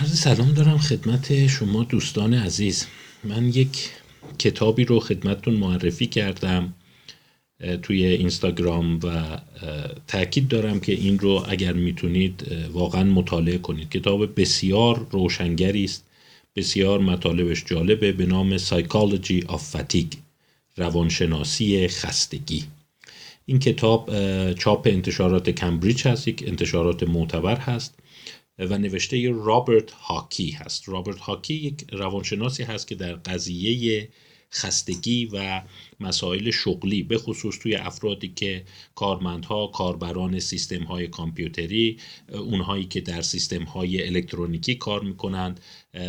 عرض سلام دارم خدمت شما دوستان عزیز. من یک کتابی رو خدمتتون معرفی کردم توی اینستاگرام و تاکید دارم که این رو اگر می‌تونید واقعا مطالعه کنید. کتاب بسیار روشنگری است بسیار مطالبش جالبه به نام Psychology of Fatigue روانشناسی خستگی. این کتاب چاپ انتشارات کمبریج هست یک انتشارات معتبر هست. و نوشته رابرت هاکی هست. رابرت هاکی یک روانشناسی هست که در قضیه خستگی و مسائل شغلی به خصوص توی افرادی که کارمندها کاربران سیستم های کامپیوتری اونهایی که در سیستم های الکترونیکی کار می‌کنند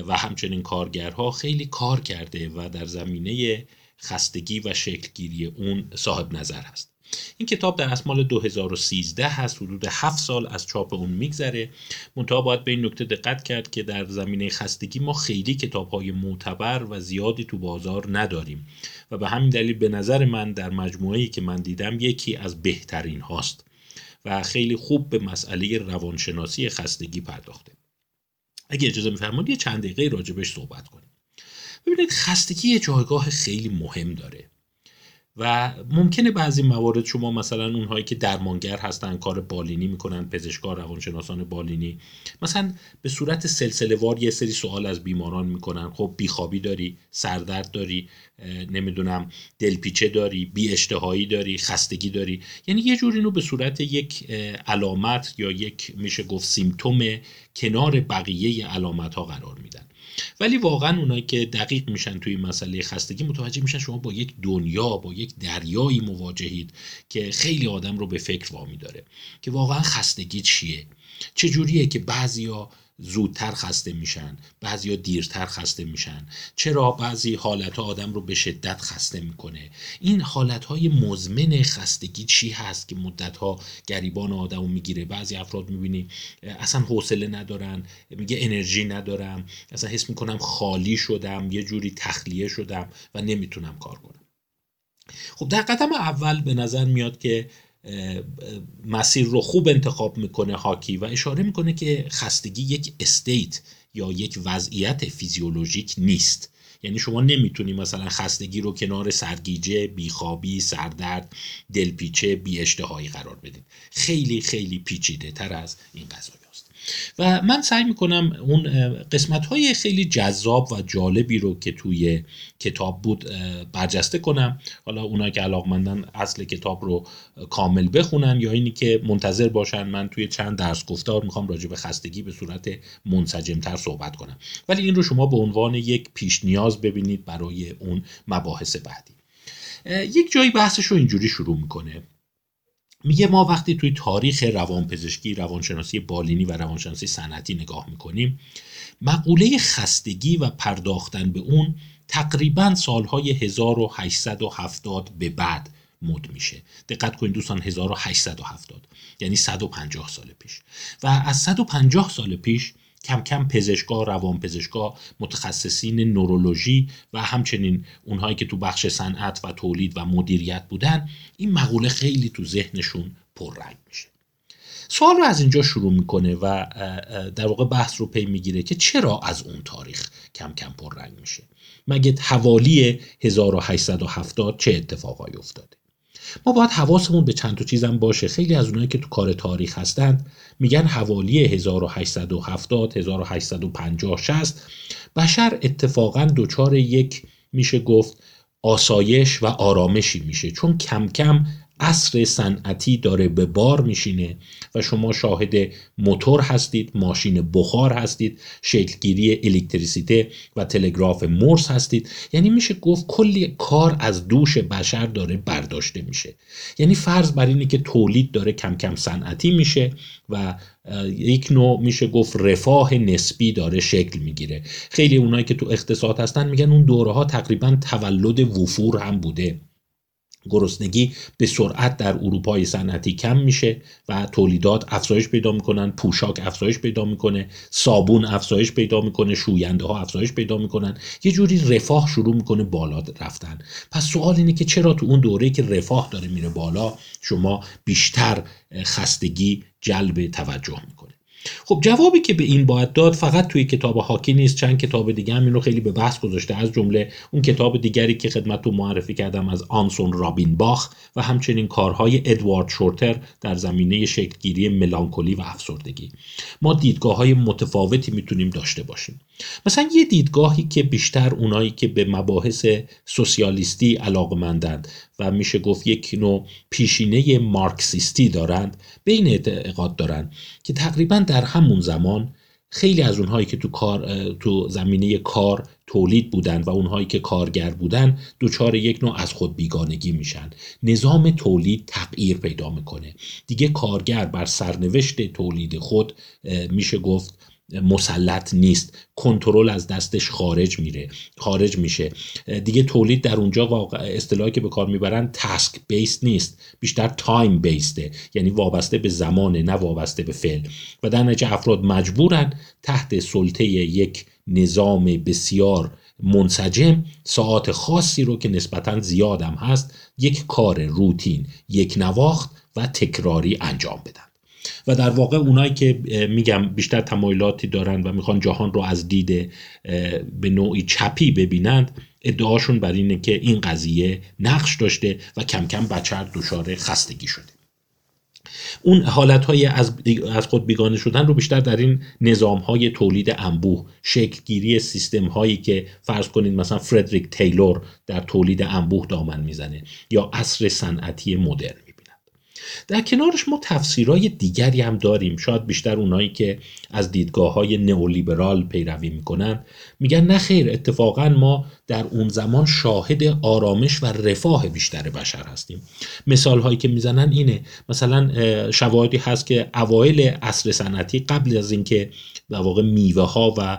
و همچنین کارگرها خیلی کار کرده و در زمینه خستگی و شکلگیری اون صاحب نظر هست. این کتاب در اسمال 2013 هست حدود 7 سال از چاپ اون میگذره. منتها باید به این نکته دقت کرد که در زمینه خستگی ما خیلی کتاب های معتبر و زیادی تو بازار نداریم. و به همین دلیل به نظر من در مجموعه که من دیدم یکی از بهترین هاست و خیلی خوب به مسئله روانشناسی خستگی پرداخته. اگه اجازه میفرمایید یه چند دقیقه راجبش صحبت کنیم. ببینید خستگی یه جایگاه خیلی مهم داره. و ممکنه بعضی موارد شما مثلا اونهایی که درمانگر هستن کار بالینی می‌کنن پزشکار روانشناسان بالینی. مثلا به صورت سلسله وار یه سری سوال از بیماران می‌کنن. خب بیخوابی داری سردرد داری نمی‌دونم دلپیچه داری بی اشتهایی داری خستگی داری. یعنی یه جور اینو به صورت یک علامت یا یک میشه گفت سیمتوم کنار بقیه علامت ها قرار میدن. ولی واقعا اونایی که دقیق میشن توی مسئله خستگی متوجه میشن شما با یک دنیا با یک دریایی مواجهید که خیلی آدم رو به فکر وامی داره که واقعا خستگی چیه؟ چه جوریه که بعضیا زودتر خسته میشن بعضیا دیرتر خسته میشن. چرا؟ بعضی حالت آدم رو به شدت خسته می‌کنه. این حالت های مزمن خستگی چی هست که مدت ها گریبان آدم رو می‌گیره؟ بعضی افراد می‌بینی اصلا حوصله ندارن میگه انرژی ندارم اصلا حس می‌کنم خالی شدم یه جوری تخلیه شدم و نمی‌تونم کار کنم. خب در قدم اول به نظر میاد که مسیر رو خوب انتخاب می‌کنه هاکی و اشاره می‌کنه که خستگی یک استیت یا یک وضعیت فیزیولوژیک نیست. یعنی شما نمی‌تونی مثلا خستگی رو کنار سرگیجه بیخوابی سردرد دلپیچه بی اشتهایی قرار بدید. خیلی خیلی پیچیده تر از این قضایی و من سعی می‌کنم اون قسمت های خیلی جذاب و جالبی رو که توی کتاب بود برجسته کنم. حالا اونایی که علاقمندن اصل کتاب رو کامل بخونن یا اینی که منتظر باشن من توی چند درس گفتار می‌خوام راجع به خستگی به صورت منسجمتر صحبت کنم. ولی این رو شما به عنوان یک پیش نیاز ببینید برای اون مباحث بعدی. یک جایی بحثش رو اینجوری شروع می‌کنه. میگه ما وقتی توی تاریخ روانپزشکی روانشناسی بالینی و روانشناسی صنعتی نگاه می‌کنیم مقوله خستگی و پرداختن به اون تقریبا سالهای 1870 به بعد مد میشه. دقت کنید دوستان 1870 یعنی 150 سال پیش. و از 150 سال پیش کم کم پزشکا روانپزشکا متخصصین نورولوژی و همچنین اونهایی که تو بخش صنعت و تولید و مدیریت بودن این مقوله خیلی تو ذهنشون پررنگ میشه. سوال رو از اینجا شروع می‌کنه و در واقع بحث رو پی می‌گیره که چرا از اون تاریخ کم کم پررنگ میشه؟ مگه حوالی 1870 چه اتفاقایی افتاده؟ ما باید حواسمون به چند تا چیزم باشه. خیلی از اونایی که تو کار تاریخ هستند میگن حوالی 1870 1850 60 بشر اتفاقا دچار یک میشه گفت آسایش و آرامشی میشه. چون کم کم عصر صنعتی داره به بار میشینه و شما شاهد موتور هستید ماشین بخار هستید شکلگیری الکتریسیته و تلگراف مورس هستید. یعنی میشه گفت کلی کار از دوش بشر داره برداشته میشه. یعنی فرض بر اینه که تولید داره کم کم صنعتی میشه و یک نوع میشه گفت رفاه نسبی داره شکل می‌گیره. خیلی اونایی که تو اقتصاد هستن میگن اون دوره ها تقریبا تولد وفور هم بوده. گرسنگی به سرعت در اروپای صنعتی کم میشه و تولیدات افزایش پیدا می‌کنن پوشاک افزایش پیدا می‌کنه صابون افزایش پیدا می‌کنه شوینده ها افزایش پیدا می‌کنن. یه جوری رفاه شروع می‌کنه بالا رفتن. پس سوال اینه که چرا تو اون دوره که رفاه داره میره بالا شما بیشتر خستگی جلب توجه می‌کنه خب جوابی که به این باید داد فقط توی کتاب هاکی نیست. چند کتاب دیگه هم این رو خیلی به بحث گذاشته. از جمله اون کتاب دیگری که خدمت تو معرفی کردم از آنسون رابین باخ و همچنین کارهای ادوارد شورتر در زمینه شکلگیری ملانکولی و افسردگی. ما دیدگاه های متفاوتی می‌تونیم داشته باشیم. مثلا یه دیدگاهی که بیشتر اونایی که به مباحث سوسیالیستی علاقمندند و میشه گفت یک نوع پیشینه مارکسیستی دارند به این اعتقاد دارند که تقریبا در همون زمان خیلی از اونهایی که تو کار تو زمینه کار تولید بودن و اونهایی که کارگر بودن دچار یک نوع از خود بیگانگی میشن. نظام تولید تغییر پیدا می‌کنه. دیگه کارگر بر سرنوشت تولید خود میشه گفت مسلط نیست. کنترل از دستش خارج میره خارج میشه. دیگه تولید در اونجا واقع اصطلاحی که به کار می‌برن تاسک بیس نیست. بیشتر تایم بیسته یعنی وابسته به زمانه نه وابسته به فعل. و در نتیجه افراد مجبورن تحت سلطه یک نظام بسیار منسجم ساعت خاصی رو که نسبتا زیادم هست یک کار روتین یک نواخت و تکراری انجام بدن. و در واقع اونایی که میگم بیشتر تمایلاتی دارن و می‌خوان جهان رو از دید به نوعی چپی ببینند ادعاشون بر اینه که این قضیه نقش داشته و کم کم بچر دچار خستگی شده. اون حالت های از, از خود بیگانه شدن رو بیشتر در این نظام های تولید انبوه شکلگیری سیستم هایی که فرض کنید مثلا فردریک تیلور در تولید انبوه دامن می‌زنه یا عصر صنعتی مدرن. در کنارش ما تفسیرهای دیگری هم داریم. شاید بیشتر اونایی که از دیدگاه های نئولیبرال پیروی می‌کنن میگن نه خیر اتفاقا ما در اون زمان شاهد آرامش و رفاه بیشتر بشر هستیم. مثال هایی که می‌زنن اینه مثلا شواهدی هست که اوایل عصر صنعتی قبل از اینکه در واقع میوه ها و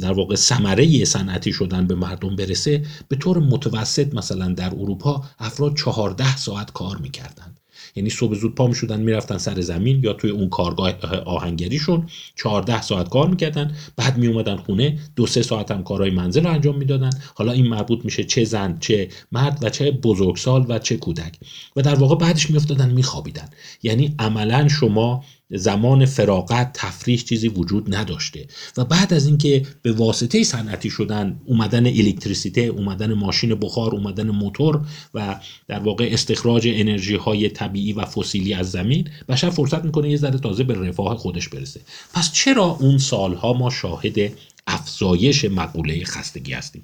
در واقع ثمره صنعتی شدن به مردم برسه به طور متوسط مثلا در اروپا افراد چهارده ساعت کار می‌کردن. یعنی صبح زود پا می‌شدن می‌رفتن سر زمین یا توی اون کارگاه آهنگریشون. 14 ساعت کار می‌کردن. بعد می اومدن خونه دو سه ساعت هم کارهای منزل رو انجام می‌دادن. حالا این مربوط میشه چه زن چه مرد و چه بزرگسال و چه کودک. و در واقع بعدش میافتادن میخوابیدن. یعنی عملا شما زمان فراغت تفریح چیزی وجود نداشته. و بعد از اینکه به واسطه صنعتی شدن اومدن الکتریسیته اومدن ماشین بخار اومدن موتور و در واقع استخراج انرژی های طبیعی و فسیلی از زمین بشر فرصت می‌کنه یه ذره تازه به رفاه خودش برسه. پس چرا اون سالها ما شاهد افزایش مقوله خستگی هستیم؟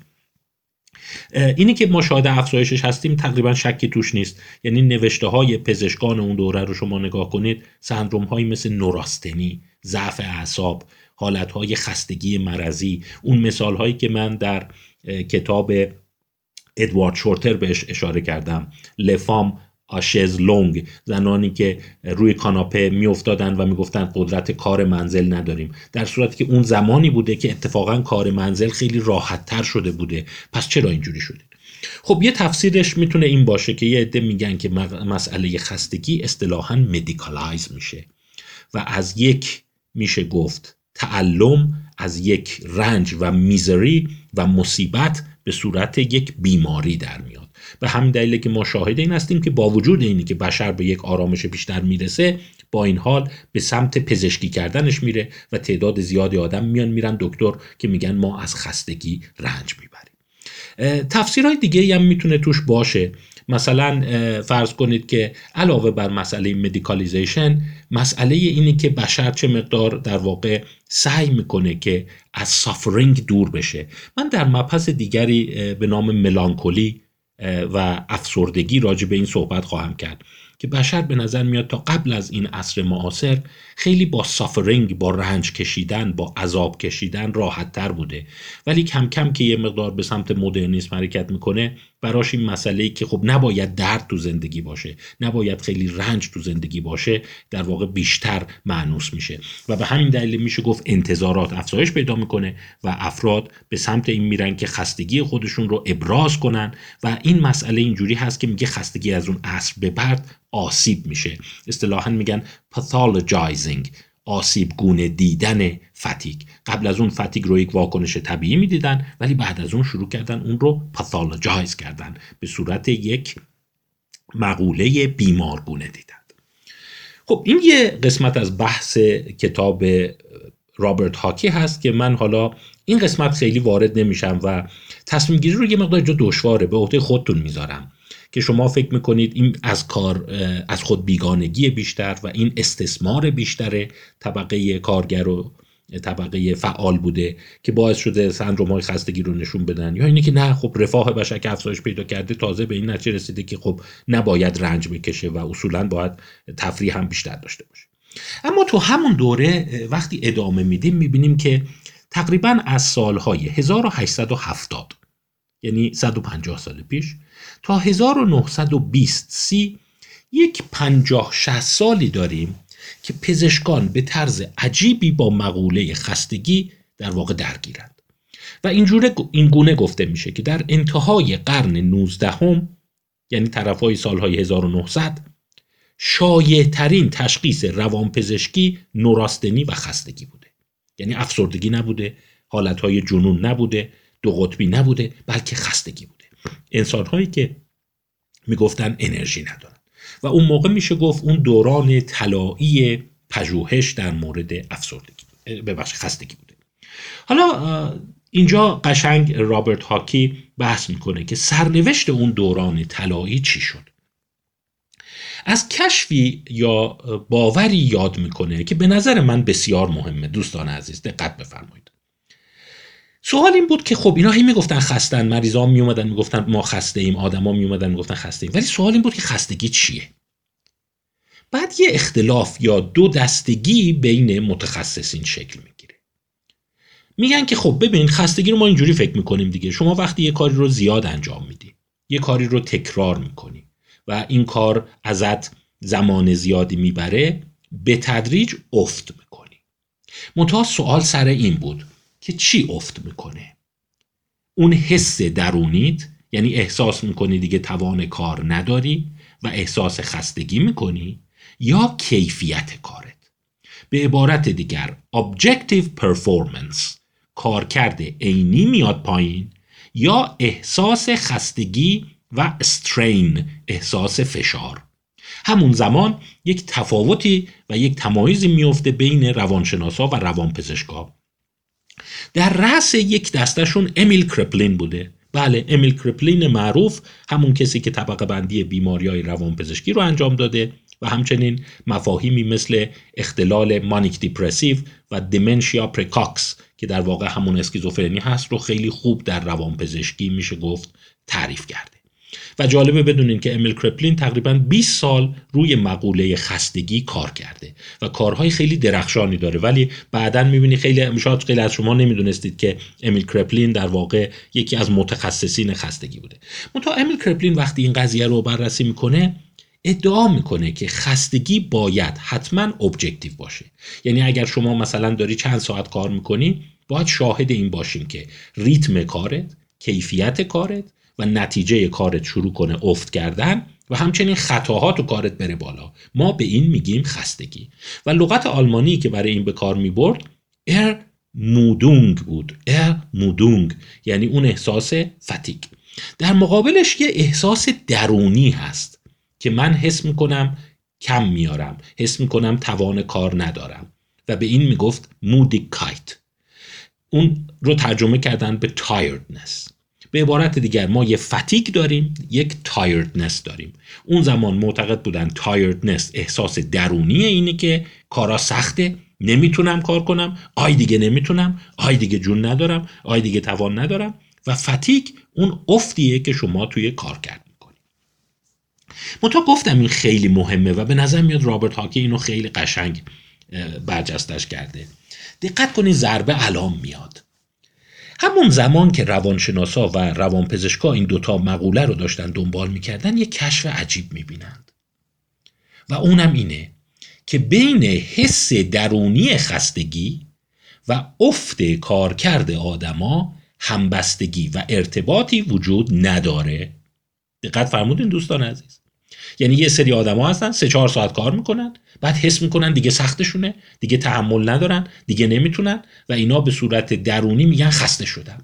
اینی که ما شاهد افزایشش هستیم تقریبا شکی توش نیست. یعنی نوشته های پزشکان اون دوره رو شما نگاه کنید سندروم هایی مثل نوراستنی ضعف اعصاب حالت های خستگی مرضی. اون مثال هایی که من در کتاب ادوارد شورتر بهش اشاره کردم. les femmes allongées زنانی که روی کاناپه میافتادن و می‌گفتن قدرت کار منزل نداریم. در صورتی که اون زمانی بوده که اتفاقا کار منزل خیلی راحت تر شده بوده. پس چرا اینجوری شده؟ خب یه تفسیرش می‌تونه این باشه که یه عده میگن که مسئله خستگی اصطلاحا medicalize میشه و از یک میشه گفت تعلم از یک رنج و میزری و مصیبت به صورت یک بیماری در میاد. به همین دلیل که ما شاهد این هستیم که با وجود اینی که بشر به یک آرامش بیشتر می‌رسه با این حال به سمت پزشکی کردنش میره و تعداد زیادی آدم میان میرن دکتر که میگن ما از خستگی رنج می‌بریم. تفسیرهای دیگه هم می‌تونه توش باشه. مثلا فرض کنید که علاوه بر مسئله medicalization مسئله اینه که بشر چه مقدار در واقع سعی می‌کنه که از suffering دور بشه. من در مبحث دیگری به نام melancholy و افسردگی راجع به این صحبت خواهم کرد که بشر به نظر میاد تا قبل از این عصر معاصر خیلی با suffering با رنج کشیدن با عذاب کشیدن راحت تر بوده. ولی کم کم که یه مقدار به سمت مدرنیسم حرکت می‌کنه براش این مسئله که خب نباید درد تو زندگی باشه نباید خیلی رنج تو زندگی باشه در واقع بیشتر معنوس میشه. و به همین دلیل میشه گفت انتظارات افزایش پیدا می‌کنه و افراد به سمت این میرن که خستگی خودشون رو ابراز کنن و این مسئله اینجوری هست که میگه خستگی از اون عصر به بعد آسیب میشه. اصطلاحا میگن pathologizing آسیب گونه دیدن فتیگ. قبل از اون فتیگ رو یک واکنش طبیعی می‌دیدن ولی بعد از اون شروع کردن اون رو پاتالوجایز کردن. به صورت یک مقوله بیمارگونه دیدن. خب این یه قسمت از بحث کتاب رابرت هاکی هست که من حالا این قسمت خیلی وارد نمیشم و تصمیم گیری رو یه مقدار جا دشواره به عهده خودتون می‌ذارم. که شما فکر می‌کنید این از کار از خود بیگانگی بیشتر و این استثمار بیشتر طبقه کارگر و طبقه فعال بوده که باعث شده سندروم های خستگی رو نشون بدن. یا اینه که نه خب رفاه بشر که افزایش پیدا کرده تازه به این نتیجه رسیده که خب نباید رنج بکشه و اصولا باید تفریح هم بیشتر داشته باشه. اما تو همون دوره وقتی ادامه میدیم می‌بینیم که تقریبا از سالهای 1870 یعنی 150 سال پیش تا 1920 سی یک 50 60 سالی داریم که پزشکان به طرز عجیبی با مقوله خستگی در واقع درگیرند. و اینجوره این گونه گفته میشه که در انتهای قرن 19 هم یعنی طرف های سالهای 1900 شایع ترین تشخیص روانپزشکی نوراستنی و خستگی بوده. یعنی افسردگی نبوده حالتهای جنون نبوده دو قطبی نبوده بلکه خستگی بوده. انسانهایی که می‌گفتن انرژی ندارن. و اون موقع میشه گفت اون دوران طلایی پژوهش در مورد افسردگی ببخش خستگی بوده. حالا اینجا قشنگ رابرت هاکی بحث می‌کنه که سرنوشت اون دوران طلایی چی شد؟ از کشفی یا باوری یاد می‌کنه که به نظر من بسیار مهمه. دوستان عزیز دقت بفرمایید. سوال این بود که خب اینا هی می‌گفتن خستن مریضا میومدن می‌گفتن ما خسته ایم آدما میومدن می‌گفتن خسته ایم. ولی سوال این بود که خستگی چیه؟ بعد یه اختلاف یا دو دستگی بین متخصصین شکل می‌گیره. میگن که خب ببین خستگی رو ما اینجوری فکر می‌کنیم دیگه. شما وقتی یه کاری رو زیاد انجام میدی یه کاری رو تکرار می‌کنی و این کار ازت زمان زیادی می‌بره به تدریج افت می‌کنی. منتها سوال سر این بود. که چی افت می‌کنه؟ اون حس درونیت یعنی احساس می‌کنی دیگه توان کار نداری و احساس خستگی می‌کنی یا کیفیت کارت؟ به عبارت دیگر objective performance کارکرد عینی میاد پایین یا احساس خستگی و استرین احساس فشار؟ همون زمان یک تفاوتی و یک تمایزی میفته بین روانشناسا و روانپزشکا. در رأس یک دستشون امیل کرپلین بوده. بله امیل کرپلین معروف همون کسی که طبقه بندی بیماری های روانپزشکی رو انجام داده و همچنین مفاهیمی مثل اختلال manic depressive و dementia praecox که در واقع همون اسکیزوفرنی هست رو خیلی خوب در روانپزشکی میشه گفت تعریف کرده. و جالبه بدونین که امیل کرپلین تقریبا 20 سال روی مقوله خستگی کار کرده و کارهای خیلی درخشانی داره. ولی بعدا می‌بینی خیلی شاید خیلی از شما نمی‌دونستید که امیل کرپلین در واقع یکی از متخصصین خستگی بوده. منتها امیل کرپلین وقتی این قضیه رو بررسی می‌کنه ادعا می‌کنه که خستگی باید حتما objective باشه. یعنی اگر شما مثلا داری چند ساعت کار می‌کنی باید شاهد این باشیم که ریتم کارت کیفیت کارت و نتیجه کارت شروع کنه افت کردن و همچنین خطاها تو کارت بره بالا. ما به این میگیم خستگی. و لغت آلمانی که برای این به کار می‌برد Ermüdung بود. Ermüdung یعنی اون احساس fatigue در مقابلش یه احساس درونی هست که من حس می‌کنم کم میارم حس می‌کنم توان کار ندارم. و به این می‌گفت Müdigkeit. اون رو ترجمه کردن به tiredness به عبارت دیگر ما یه fatigue داریم یک tiredness داریم. اون زمان معتقد بودن tiredness احساس درونی اینه که کارا سخته نمی‌تونم کار کنم آی دیگه نمی‌تونم آی دیگه جون ندارم آی دیگه توان ندارم و فتیک اون افتیه که شما توی کار کرد می‌کنی. منتها گفتم این خیلی مهمه و به نظر میاد رابرت هاکی اینو خیلی قشنگ برجستش کرده. دقت کنید ضربه الان میاد. همون زمان که روانشناسا و روانپزشکا این دوتا مقوله رو داشتن دنبال می‌کردن یک کشف عجیب می‌بینند. و اونم اینه که بین حس درونی خستگی و افت کارکرد آدما همبستگی و ارتباطی وجود نداره. دقت فرمودین دوستان عزیز. یعنی یه سری آدما هستن سه چهار ساعت کار می‌کنن بعد حس می‌کنن دیگه سختشونه دیگه تحمل ندارن دیگه نمی‌تونن و اینا به صورت درونی میگن خسته شدن.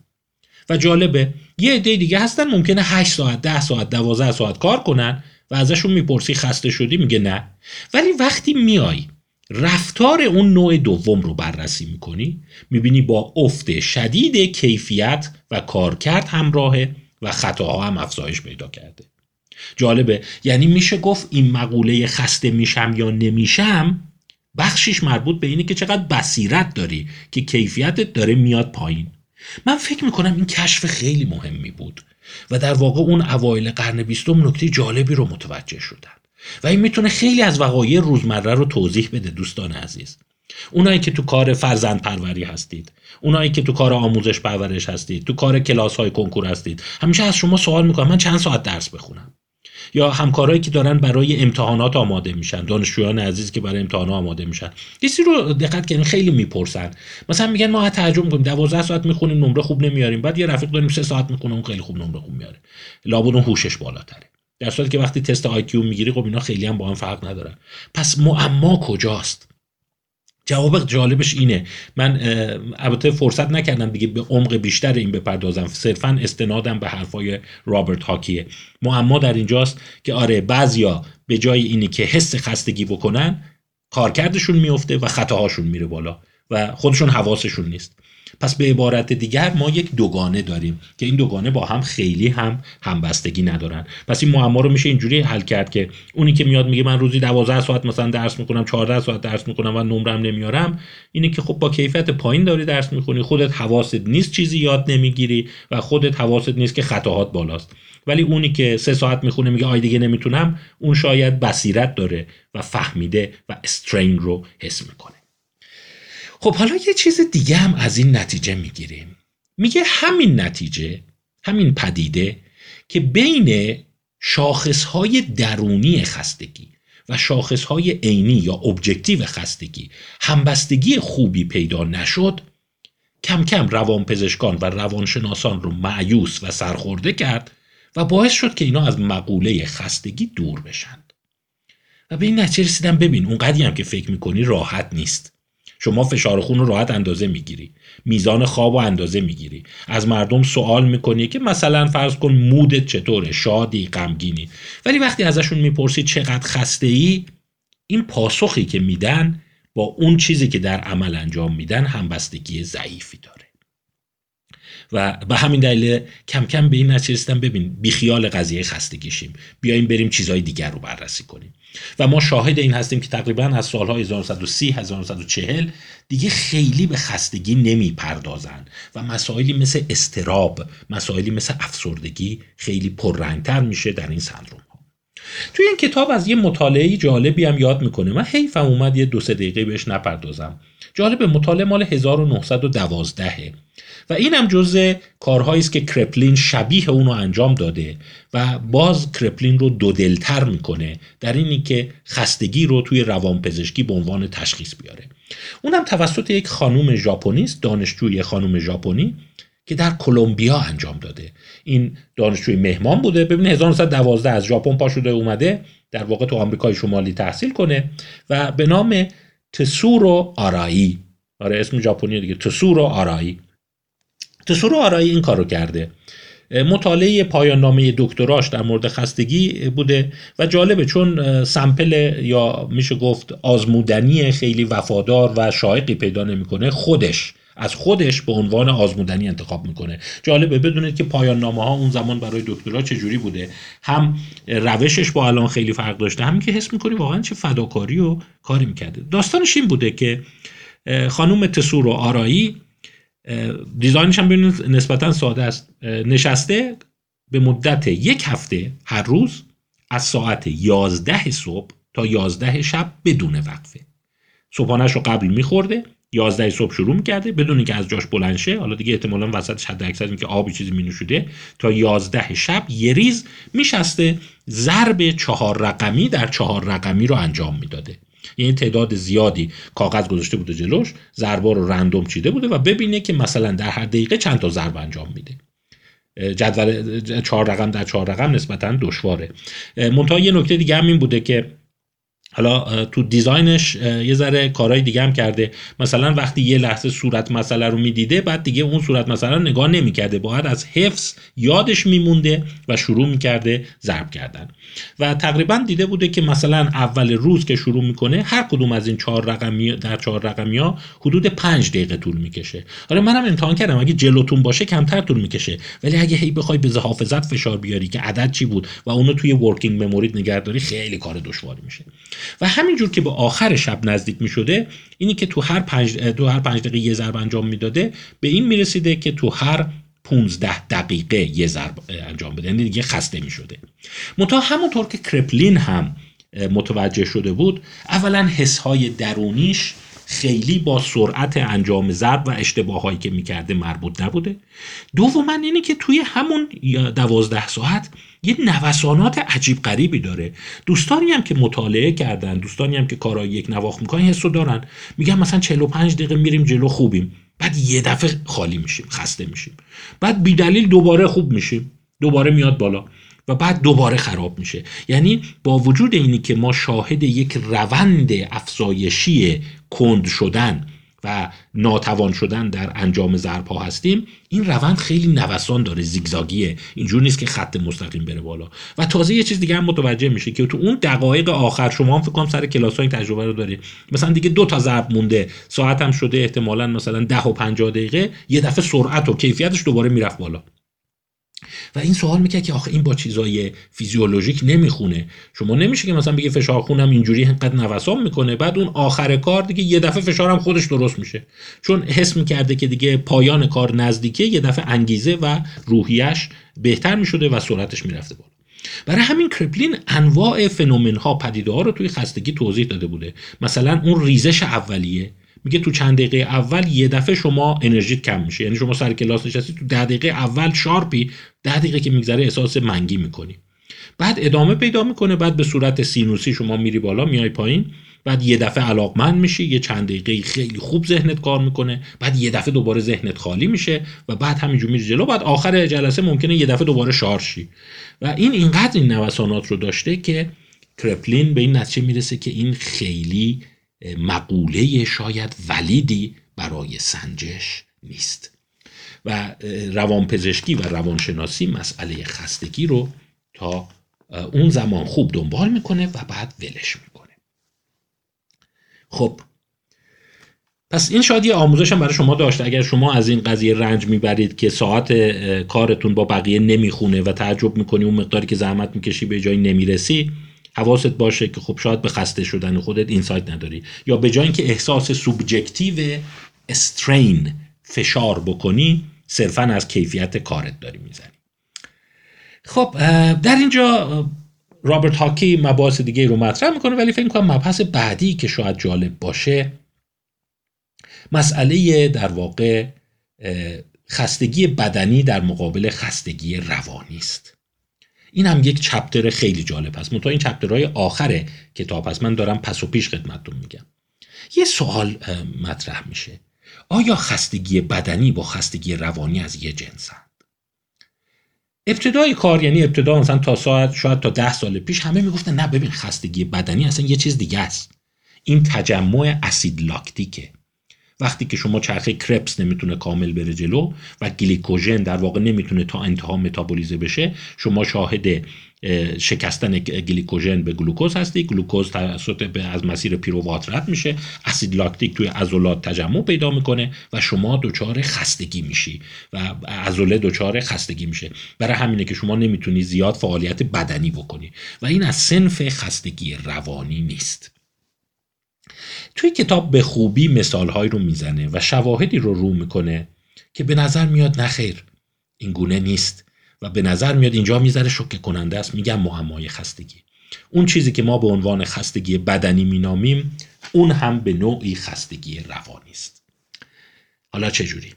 و جالبه یه عده دیگه هستن ممکنه 8 ساعت 10 ساعت 12 ساعت کار کنن و ازشون می‌پرسی خسته شدی میگه نه. ولی وقتی میای رفتار اون نوع دوم رو بررسی می‌کنی می‌بینی با افت شدید کیفیت و کارکرد همراهه و خطاها هم افزایش پیدا کرده. جالبه. یعنی میشه گفت این مقوله خسته میشم یا نمیشم بخشش مربوط به اینه که چقدر بصیرت داری که کیفیتت داره میاد پایین. من فکر می‌کنم این کشف خیلی مهمی بود و در واقع اون اوایل قرن بیستم نکته جالبی رو متوجه شدن و این می‌تونه خیلی از وقایع روزمره رو توضیح بده دوستان عزیز. اونایی که تو کار فرزند پروری هستید اونایی که تو کار آموزش پرورش هستید تو کار کلاس های کنکور هستید همیشه از شما سوال می‌کنم. من چند ساعت درس بخونم. یا همکارایی که دارن برای امتحانات آماده میشن دانشجویان عزیز که برای امتحان آماده میشن. کسی رو دقت کردین خیلی می‌پرسن. مثلا میگن ما تعجب می‌کنیم 12 ساعت می‌خونیم نمره خوب نمیاریم. بعد یه رفیق داریم 3 ساعت می‌خونه اون خیلی خوب نمره خوب میاره. لابد هوشش بالاتره. در صورتی که وقتی تست آی می‌گیری خب اینا خیلی هم با هم فرق ندارن. پس معما کجاست؟ جواب جالبش اینه. من البته فرصت نکردم دیگه به عمق بیشتر این بپردازم. صرفا استنادم به حرفای رابرت هاکیه. معما در اینجاست که آره بعضیا به جای اینی که حس خستگی بکنن کارکردشون میفته و خطاهاشون میره بالا و خودشون حواسشون نیست. پس به عبارت دیگر ما یک دوگانه داریم که این دوگانه با هم خیلی هم همبستگی ندارن. پس این معما رو میشه اینجوری حل کرد که اونی که میاد میگه من روزی 12 ساعت مثلا درس می‌کنم 14 ساعت درس می‌کنم و نمرم نمیارم اینه که خب با کیفیت پایین داری درس می‌خونی خودت حواست نیست چیزی یاد نمی‌گیری و خودت حواست نیست که خطاهات بالاست. ولی اونی که سه ساعت می‌خونه میگه آی دیگه نمی‌تونم اون شاید بصیرت داره و فهمیده و استرین رو حس می‌کنه. خب حالا یه چیز دیگه هم از این نتیجه می‌گیریم. میگه همین نتیجه همین پدیده که بین شاخصهای درونی خستگی و شاخصهای عینی یا ابجکتیو خستگی همبستگی خوبی پیدا نشد کم کم روانپزشکان و روانشناسان رو معیوس و سرخورده کرد و باعث شد که اینا از مقوله خستگی دور بشن. و به این نتیجه رسیدم ببین اونقدی هم که فکر می‌کنی راحت نیست. شما فشار خون رو راحت اندازه می‌گیری. میزان خواب و اندازه می‌گیری. از مردم سوال می‌کنی که مثلا فرض کن مودت چطوره؟ شادی غمگینی. ولی وقتی ازشون می‌پرسی چقدر خسته ای این پاسخی که میدن با اون چیزی که در عمل انجام میدن همبستگی ضعیفی داره. و به همین دلیل کم کم به این نتیجه ببین بیخیال قضیه خستگی شیم بیایم بریم چیزهای دیگر رو بررسی کنیم. و ما شاهد این هستیم که تقریبا از سالهای 1930 1940 دیگه خیلی به خستگی نمی پردازن و مسائلی مثل استراب مسائلی مثل افسردگی خیلی پررنگتر میشه در این سندروم. توی این کتاب از یه مطالعه جالبی هم یاد می‌کنه. من حیفم اومد یه دو سه دقیقه بهش نپردازم. جالب مطالعه مال 1912 و این هم جزء کارهایی است که کرپلین شبیه اونو انجام داده و باز کرپلین رو دو دلتر می‌کنه در اینی که خستگی رو توی روانپزشکی به عنوان تشخیص بیاره. اونم توسط یک خانوم ژاپنی دانشجوی خانوم ژاپنی که در کلمبیا انجام داده. این دانشجوی مهمان بوده. ببینید 1912 از ژاپن پا شده اومده در واقع تو آمریکای شمالی تحصیل کنه و به نام تسورو آرایی آره اسم ژاپنی دیگه. تسورو آرایی تسورو آرایی این کارو کرده. مطالعه پایان نامه دکتراش در مورد خستگی بوده و جالبه چون سمپل یا میشه گفت آزمودنی خیلی وفادار و شایقی پیدا نمی‌کنه خودش. از خودش به عنوان آزمودنی انتخاب می‌کنه. جالبه بدونید که پایان نامه ها اون زمان برای دکترا چجوری بوده. هم روشش با الان خیلی فرق داشته همین که حس می‌کنی واقعا چه فداکاری و کاری می‌کرده. داستانش این بوده که خانوم تسور و آرایی دیزاینش هم ببینید نسبتا ساده است. نشسته به مدت یک هفته هر روز از ساعت 11 صبح تا 11 شب بدون وقفه. صبحانش رو قبل میخورده 11 صبح شروع می‌کرده بدون اینکه از جاش بلند شه. حالا دیگه احتمالا وسط حد اکثر که آبی چیزی می تا 11 شب یه ریز میشسته ضرب چهار رقمی در چهار رقمی رو انجام می‌داده. یعنی تعداد زیادی کاغذ گذاشته بوده جلوش ضربا رو رندوم چیده بوده و ببینه که مثلا در هر دقیقه چند تا ضرب انجام میده. جدول چهار رقم در چهار رقم نسبتا دشواره. منتها یه نکته دیگه هم این بوده که حالا تو دیزاینش یه ذره کارهای دیگه هم کرده. مثلا وقتی یه لحظه صورت مسئله رو می‌دیده بعد دیگه اون صورت مسئله رو نگاه نمی‌کرده. باید از حفظ یادش میمونده و شروع می‌کرده ضرب کردن. و تقریبا دیده بوده که مثلا اول روز که شروع می‌کنه هر کدوم از این چهار رقمی در چهار رقمی ها حدود پنج دقیقه طول می‌کشه. آره منم امتحان کردم. اگه جلوتون باشه کمتر طول می‌کشه. ولی اگه هی بخوای به حافظت فشار بیاری که عدد چی بود و اونو توی ورکینگ مموریت نگهداری خیلی کار دشواری میشه. و همینجور که به آخر شب نزدیک می شده اینی که تو هر پنج, تو هر پنج دقیقه یه ضرب انجام می‌داده به این می‌رسیده که تو هر 15 دقیقه یه ضرب انجام بده. یعنی دیگه خسته می شده منتها همونطور که کرپلین هم متوجه شده بود اولا حسهای درونیش خیلی با سرعت انجام ضرب و اشتباهایی که می‌کرده مربوط نبوده. دوما اینه که توی همون دوازده ساعت یه نوسانات عجیب غریبی داره. دوستانی هم که مطالعه کردن دوستانی هم که کارهای یک نواخت می‌کنن حسو دارن. میگن مثلا 45 دقیقه میریم جلو خوبیم. بعد یه دفعه خالی میشیم خسته میشیم. بعد بیدلیل دوباره خوب میشیم. دوباره میاد بالا. و بعد دوباره خراب میشه. یعنی با وجود اینی که ما شاهد یک روند افزایشی کند شدن و ناتوان شدن در انجام ها هستیم این روند خیلی نوسان داره زیگزاگیه. اینجور نیست که خط مستقیم بره بالا. و تازه یه چیز دیگه هم متوجه میشه که تو اون دقایق آخر شما هم فکر کنم سر کلاس این تجربه رو دارید. مثلا دیگه دو تا ضرب مونده ساعت هم شده احتمالا مثلا ده و 50 دقیقه یه دفعه سرعت و کیفیتش دوباره می‌رفت بالا. و این سوال می‌کرد که آخه این با چیزای فیزیولوژیک نمی‌خونه. شما نمیشه که مثلا بگه فشار خونم اینجوری اینقدر نوسان می‌کنه بعد اون آخر کار دیگه یه دفعه فشارم خودش درست میشه. چون حس می‌کرده که دیگه پایان کار نزدیکه یه دفعه انگیزه و روحیش بهتر می‌شده و سرعتش می‌رفته بالا. برای همین کرپلین انواع فنومن ها پدیده ها رو توی خستگی توضیح داده بوده. مثلا اون ریزش اولیه. میگه تو چند دقیقه اول یه دفعه شما انرژیت کم میشه. یعنی شما سر کلاس نشستی تو ده دقیقه اول sharpی ده دقیقه که میگذره احساس منگی می‌کنی. بعد ادامه پیدا می‌کنه بعد به صورت سینوسی شما میری بالا میای پایین بعد یه دفعه علاقمند میشی یه چند دقیقه خیلی خوب ذهنت کار می‌کنه بعد یه دفعه دوباره ذهنت خالی میشه و بعد همینجور میری جلو بعد آخر جلسه ممکنه یه دفعه دوباره sharpی و این اینقدر این نوسانات رو داشته که کرپلین به این نتیجه می‌رسه که این خیلی مقوله شاید ولیدی برای سنجش نیست. و روانپزشکی و روانشناسی مسئله خستگی رو تا اون زمان خوب دنبال می‌کنه و بعد ولش می‌کنه. خب پس این شاید یه آموزش هم برای شما داشته. اگر شما از این قضیه رنج می‌برید که ساعت کارتون با بقیه نمی‌خونه و تعجب می‌کنی اون مقداری که زحمت می‌کشی به جایی نمی‌رسی حواست باشه که خب شاید به خسته شدن خودت insight نداری. یا به جای اینکه احساس subjective strain فشار بکنی صرفا از کیفیت کارت داری می‌زنی. خب در اینجا رابرت هاکی مباحث دیگه رو مطرح می‌کنه ولی فکر کنم مبحث بعدی که شاید جالب باشه مسئله در واقع خستگی بدنی در مقابل خستگی روانی است. این هم یک چپتر خیلی جالب هست. منتها این چپترهای آخر کتاب هست. من دارم پس و پیش خدمتتون میگم. یه سوال مطرح میشه. آیا خستگی بدنی با خستگی روانی از یه جنسند ابتدای کار یعنی ابتدا مثلا تا ساعت شاید تا ده سال پیش همه می‌گفتن نه ببین خستگی بدنی اصلا یه چیز دیگه است. این تجمع اسید لاکتیکه وقتی که شما چرخه کرپس نمی‌تونه کامل بره جلو و گلیکوژن در واقع نمی‌تونه تا انتها متابولیزه بشه شما شاهد شکستن گلیکوژن به گلوکوز هستی. گلوکوز توسط از مسیر پیروات رد میشه. اسید لاکتیک توی عضلات تجمع پیدا می‌کنه و شما دچار خستگی میشی و عضله دچار خستگی میشه. برای همینه که شما نمی‌تونی زیاد فعالیت بدنی بکنی و این از سنف خستگی روانی نیست. توی کتاب به خوبی مثالهایی رو می‌زنه و شواهدی رو رو می‌کنه که به نظر میاد نخیر این گونه نیست و به نظر میاد اینجا می‌ذاره شوکه کننده است میگم معمای خستگی. اون چیزی که ما به عنوان خستگی بدنی مینامیم اون هم به نوعی خستگی روانی است. حالا چه جوری؟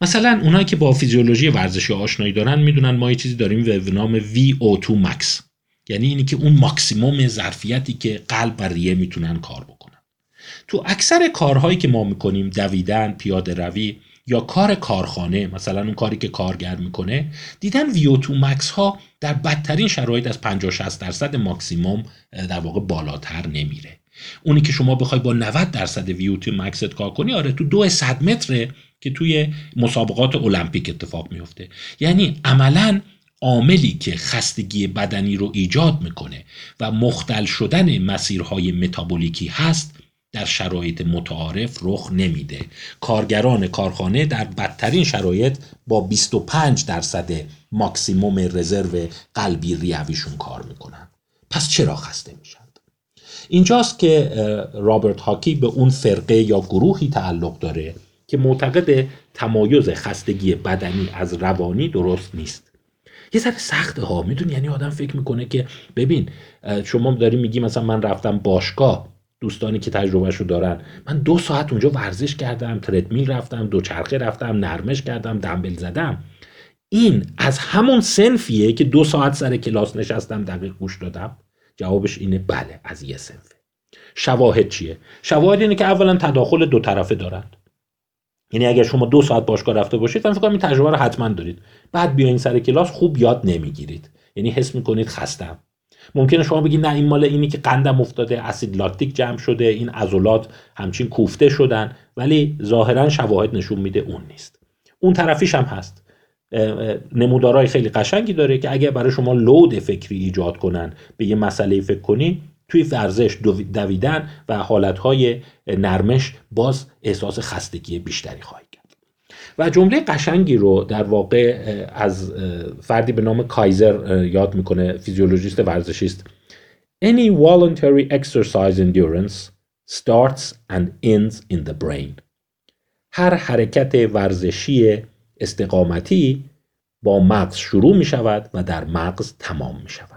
مثلا اونایی که با فیزیولوژی ورزشی آشنایی دارن می‌دونن ما یه چیزی داریم به نام VO2 max. یعنی اینی که اون ماکسیموم ظرفیتی که قلب و ریه می‌تونن کار بکنن. تو اکثر کارهایی که ما می‌کنیم دویدن پیاده روی یا کار کارخانه مثلا اون کاری که کارگر می‌کنه دیدن ویو مکس ها در بدترین شرایط از 50 60 درصد ماکسیموم در واقع بالاتر نمیره. اونی که شما بخوای با 90 درصد ویو مکست کار کنی آره تو دو صد متره که توی مسابقات المپیک اتفاق میفته یعنی عملا عاملی که خستگی بدنی رو ایجاد می‌کنه و مختل شدن مسیرهای متابولیکی هست در شرایط متعارف رخ نمیده. کارگران کارخانه در بدترین شرایط با 25 درصد ماکسیموم رزرو قلبی ریویشون کار می‌کنن. پس چرا خسته میشند اینجاست که رابرت هاکی به اون فرقه یا گروهی تعلق داره که معتقد تمایز خستگی بدنی از روانی درست نیست. یه ذره سخته ها. می‌دونی؟ یعنی آدم فکر می‌کنه که ببین شما داری میگی مثلا من رفتم باشگاه دوستانی که تجربهش رو دارن. من دو ساعت اونجا ورزش کردم تردمیل رفتم دو چرخه رفتم نرمش کردم دنبل زدم. این از همون سنفیه که دو ساعت سر کلاس نشستم دقیق گوش دادم. جوابش اینه بله از یه سنفه. شواهد چیه؟ شواهد اینه که اولا تداخل دو طرفه دارند یعنی اگر شما دو ساعت باشگاه رفته باشید من فکر این تجربه رو حتما دارید. بعد بیاین سر کلاس خوب یاد نمی‌گیرید. یعنی حس می‌کنید خستم. ممکنه شما بگید نه این مال اینی که قندم افتاده اسید لاکتیک جمع شده این عضلات همچین کوفته شدن. ولی ظاهرا شواهد نشون میده اون نیست. اون طرفیش هم هست. نمودارهای خیلی قشنگی داره که اگر برای شما لود فکری ایجاد کنن به یه مسئله فکر کنی توی ورزش دویدن و حالتهای نرمش باز احساس خستگی بیشتری خواهی کرد. و جمله قشنگی رو در واقع از فردی به نام کایزر یاد می‌کنه فیزیولوژیست ورزشیست. Any voluntary exercise endurance starts and ends in the brain. هر حرکت ورزشی استقامتی با مغز شروع می شود و در مغز تمام می شود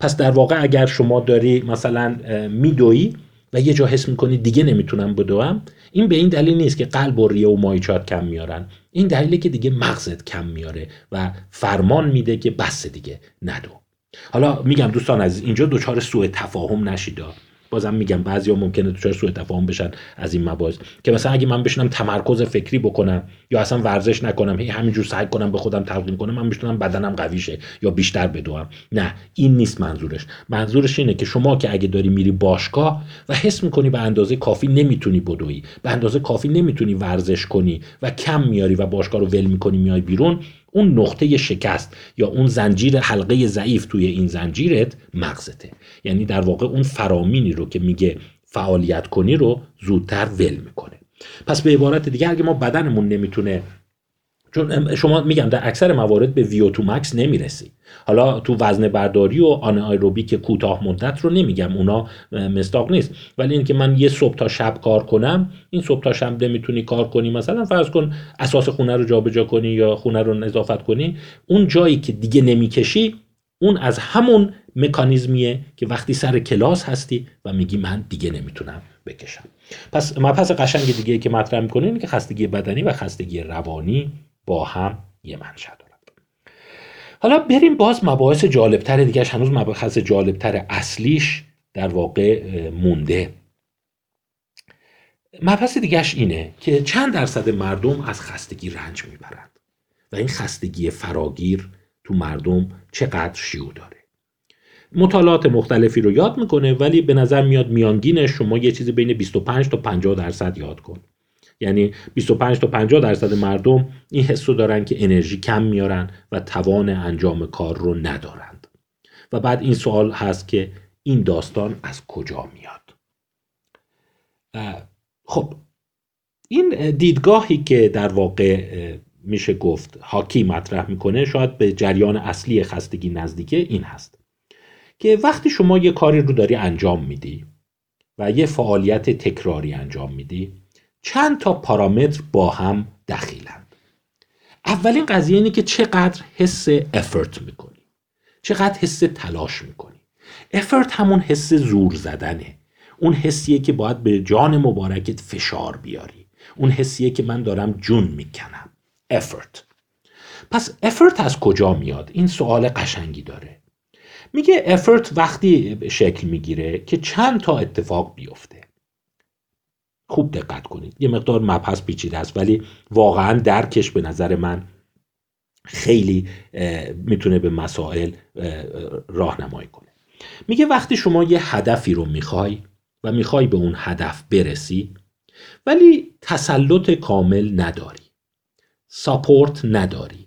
پس در واقع اگر شما داری مثلا میدویی و یه جا حس می‌کنی دیگه نمی‌تونم بدوم این به این دلیل نیست که قلب و ریه و مایچات کم میارن. این دلیله که دیگه مغزت کم میاره و فرمان میده که بس دیگه ندو. حالا میگم دوستان عزیز اینجا دچار سوء تفاهم نشید. بازم میگم بعضیا ممکنه دچار سوء تفاهم بشن از این مباحث. که مثلا اگه من بشینم تمرکز فکری بکنم یا اصلا ورزش نکنم هی همینجور سعی کنم به خودم تلقین کنم من می‌تونم بدنم قوی شه یا بیشتر بدوم. نه این نیست منظورش. منظورش اینه که شما که اگه داری میری باشگاه و حس می‌کنی به اندازه کافی نمی‌تونی بدوی به اندازه کافی نمی‌تونی ورزش کنی و کم میاری و باشگاه رو ول می‌کنی میای بیرون اون نقطه شکست یا اون زنجیر حلقه ضعیف توی این زنجیرت مغزته. یعنی در واقع اون فرامینی رو که میگه فعالیت کنی رو زودتر ول می‌کنه. پس به عبارت دیگه اگه ما بدنمون نمی‌تونه چون شما میگم در اکثر موارد به ویو تو مکس نمی‌رسی. حالا تو وزن برداری و آن که کوتاه مدت رو نمیگم اونا مستاق نیست. ولی اینکه من یه صبح تا شب کار کنم این صبح تا شب نمی‌تونی کار کنی مثلا فرض کن اساس خونه رو جابجا کنی یا خونه رو نظافت کنی اون جایی که دیگه نمی‌کشی اون از همون مکانیزمیه که وقتی سر کلاس هستی و میگی من دیگه نمی‌تونم بکشم. پس مبحث قشنگ دیگه که مطرح می‌کنه اینه که خستگی بدنی و خستگی روانی با هم یه منشأ دارن حالا بریم باز مباحث جالبتر دیگه هنوز مباحث جالبتر اصلیش در واقع مونده. مبحث دیگهش اینه که چند درصد مردم از خستگی رنج می‌برند و این خستگی فراگیر تو مردم چقدر شیوع داره. مطالعات مختلفی رو یاد می‌کنه ولی به نظر میاد میانگینش شما یه چیزی بین 25 تا 50 درصد یاد کن. یعنی 25 تا 50 درصد مردم این حس دارن که انرژی کم میارن و توان انجام کار رو ندارند. و بعد این سوال هست که این داستان از کجا میاد؟ خب این دیدگاهی که در واقع میشه گفت هاکی مطرح می‌کنه شاید به جریان اصلی خستگی نزدیکه این هست که وقتی شما یه کاری رو داری انجام میدی و یه فعالیت تکراری انجام میدی چند تا پارامتر با هم دخیلند. اولین قضیه اینه که چقدر حس افرت می‌کنی. چقدر حس تلاش می‌کنی. افرت همون حس زور زدنه. اون حسیه که باید به جان مبارکت فشار بیاری. اون حسیه که من دارم جون می‌کنم. افرت پس افرت از کجا میاد؟ این سوال قشنگی داره. میگه افرت وقتی شکل می‌گیره که چند تا اتفاق بیفته. خوب دقت کنید. یه مقدار مبحث پیچیده است ولی واقعا درکش به نظر من خیلی می‌تونه به مسائل راهنمایی کنه. میگه وقتی شما یه هدفی رو می‌خوای و می‌خوای به اون هدف برسی ولی تسلط کامل نداری ساپورت نداری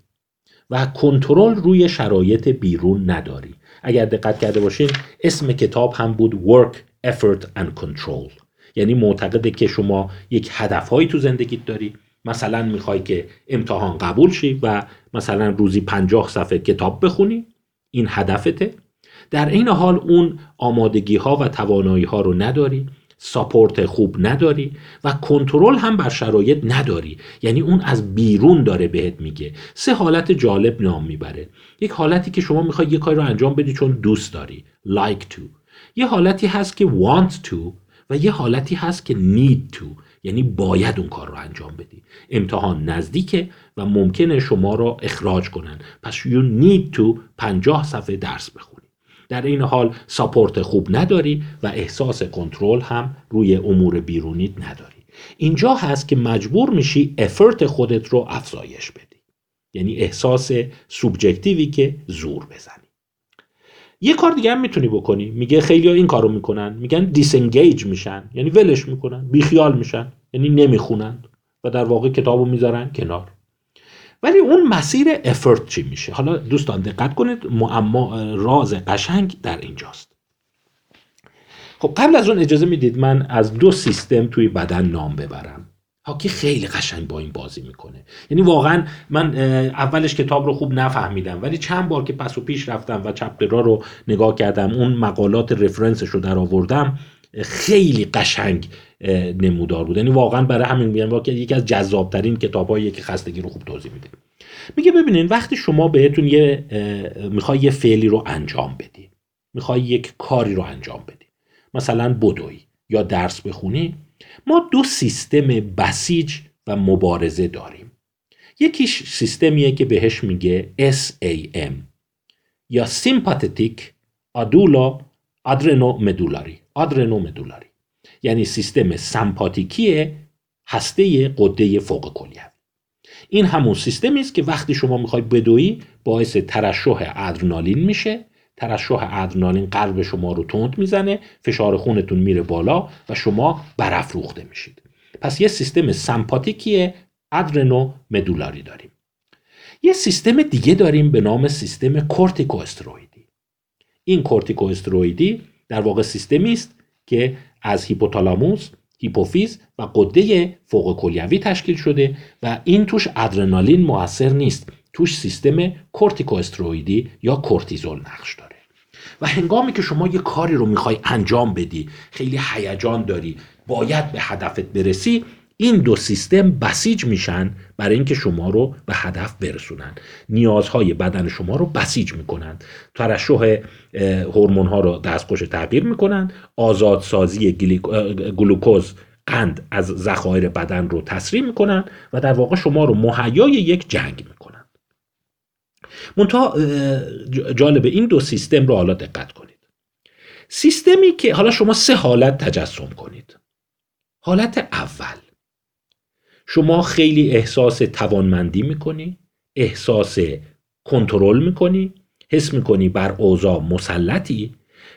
و کنترل روی شرایط بیرون نداری. اگر دقت کرده باشین اسم کتاب هم بود Work, Effort and Control. یعنی معتقده که شما یک هدفهایی تو زندگیت داری. مثلا می‌خوای که امتحان قبول شی و مثلا روزی پنجاه صفحه کتاب بخونی. این هدفته. در این حال اون آمادگی ها و توانایی ها رو نداری. ساپورت خوب نداری و کنترل هم بر شرایط نداری. یعنی اون از بیرون داره بهت میگه. سه حالت جالب نام می‌بره. یک حالتی که شما می‌خوای یه کاری رو انجام بدی چون دوست داری. Like to. یه حالتی هست که want to. و یه حالتی هست که need to یعنی باید اون کار رو انجام بدی. امتحان نزدیکه و ممکنه شما را اخراج کنن. پس you need to پنجاه صفحه درس بخونی. در این حال ساپورت خوب نداری و احساس کنترل هم روی امور بیرونیت نداری. اینجا هست که مجبور میشی افرت خودت رو افزایش بدی. یعنی احساس سوبجکتیوی که زور بزنی یه کار دیگه هم می‌تونی بکنی. میگه خیلی ها این کارو می‌کنن. میگن دیسنگیج میشن. یعنی ولش می‌کنن. بیخیال میشن. یعنی نمی‌خونن. و در واقع کتابو می‌ذارن کنار. ولی اون مسیر افرت چی میشه؟ حالا دوستان دقت کنید. معما راز قشنگ در اینجاست. خب قبل از اون اجازه می‌دید من از دو سیستم توی بدن نام ببرم. هاکی خیلی قشنگ با این بازی می‌کنه. یعنی واقعا من اولش کتاب رو خوب نفهمیدم ولی چند بار که پس و پیش رفتم و چپترا رو نگاه کردم اون مقالات رفرنسش رو در آوردم خیلی قشنگ نمودار بود. یعنی واقعا برای همین میگم که یکی از جذابترین کتابایی که خستگی رو خوب توضیح میده. میگه ببینین وقتی شما بهتون یه می‌خوای یه فعلی رو انجام بدی می‌خوای یک کاری رو انجام بدی مثلا بدوی یا درس بخونی ما دو سیستم بسیج و مبارزه داریم. یکیش سیستمیه که بهش میگه SAM یا سیمپاتیک آدولا آدرنو مدولاری آدرنو مدولاری یعنی سیستم سمپاتیکی هسته قده فوق کلیوی این همون سیستمی است که وقتی شما می‌خوای بدویی باعث ترشح ادرنالین میشه ترشح ادرنالین قلب شما رو تند می‌زنه فشار خونتون میره بالا و شما برافروخته میشید. پس یه سیستم سمپاتیکی adrenomedullary ای داریم. یه سیستم دیگه داریم به نام سیستم کورتیکوسترویدی این کورتیکوسترویدی در واقع سیستمی است که از هیپوتالاموس هیپوفیز و غده فوق کلیوی تشکیل شده و این توش ادرنالین موثر نیست. توش سیستم کورتیکوسترویدی یا کورتیزول نقش داره. و هنگامی که شما یه کاری رو می‌خوای انجام بدی خیلی هیجان داری باید به هدفت برسی این دو سیستم بسیج میشن برای اینکه شما رو به هدف برسونن. نیازهای بدن شما رو بسیج می‌کنن. ترشح هورمون ها رو دستخوش تغییر می‌کنن. آزادسازی گلوکوز قند از ذخایر بدن رو تسریع می‌کنن و در واقع شما رو مهیای یک جنگ می‌کنن. منتها جالب این دو سیستم رو حالا دقت کنید. سیستمی که حالا شما سه حالت تجسم کنید. حالت اول. شما خیلی احساس توانمندی می‌کنی احساس کنترل می‌کنی حس می‌کنی بر اوضاع مسلطی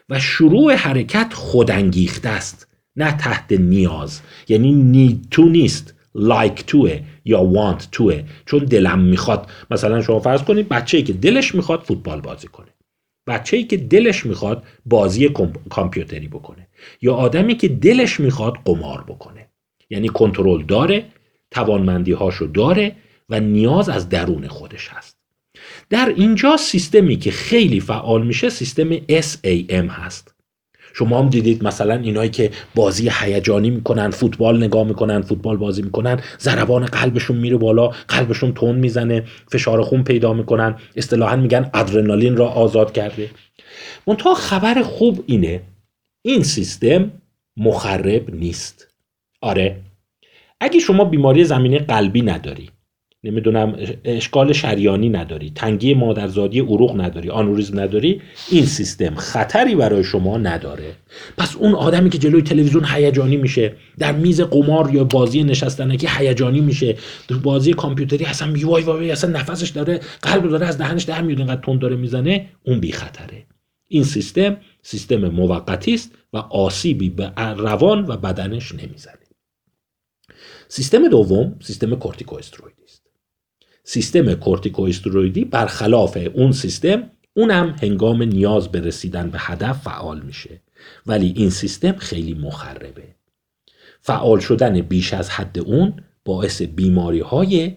و شروع حرکت خودانگیخته است نه تحت نیاز. یعنی نید تو نیست لایک توه یا وانت توه. چون دلم می‌خواد. مثلا شما فرض کنید بچه ای که دلش می‌خواد فوتبال بازی کنه. بچه ای که دلش می‌خواد بازی کامپیوتری بکنه. یا آدمی که دلش می‌خواد قمار بکنه. یعنی کنترل داره توانمندی هاشو داره و نیاز از درون خودش هست. در اینجا سیستمی که خیلی فعال میشه سیستم SAM هست. شما هم دیدید مثلا اینایی که بازی هیجانی می‌کنن فوتبال نگاه می‌کنن فوتبال بازی می‌کنن ضربان قلبشون میره بالا قلبشون تون می‌زنه فشار خون پیدا می‌کنن اصطلاحا میگن ادرنالین را آزاد کرده. منتها خبر خوب اینه این سیستم مخرب نیست. آره. اگه شما بیماری زمینه قلبی نداری نمی‌دونم اشکال شریانی نداری تنگی مادرزادی عروق نداری آنوریزم نداری این سیستم خطری برای شما نداره. پس اون آدمی که جلوی تلویزیون هیجانی میشه در میز قمار یا بازی نشستنکی هیجانی میشه در بازی کامپیوتری اصلا وای وای اصلا نفسش داره قلب داره از دهنش در میاد اینقدر تند داره می‌زنه اون بی خطره این سیستم سیستم موقتی است و آسیبی به روان و بدنش نمی‌زنه. سیستم دوم سیستم کورتیکواستروئیدی است. سیستم کورتیکواستروئیدی برخلاف اون سیستم اونم هنگام نیاز به رسیدن به هدف فعال میشه. ولی این سیستم خیلی مخربه. فعال شدن بیش از حد اون باعث بیماری های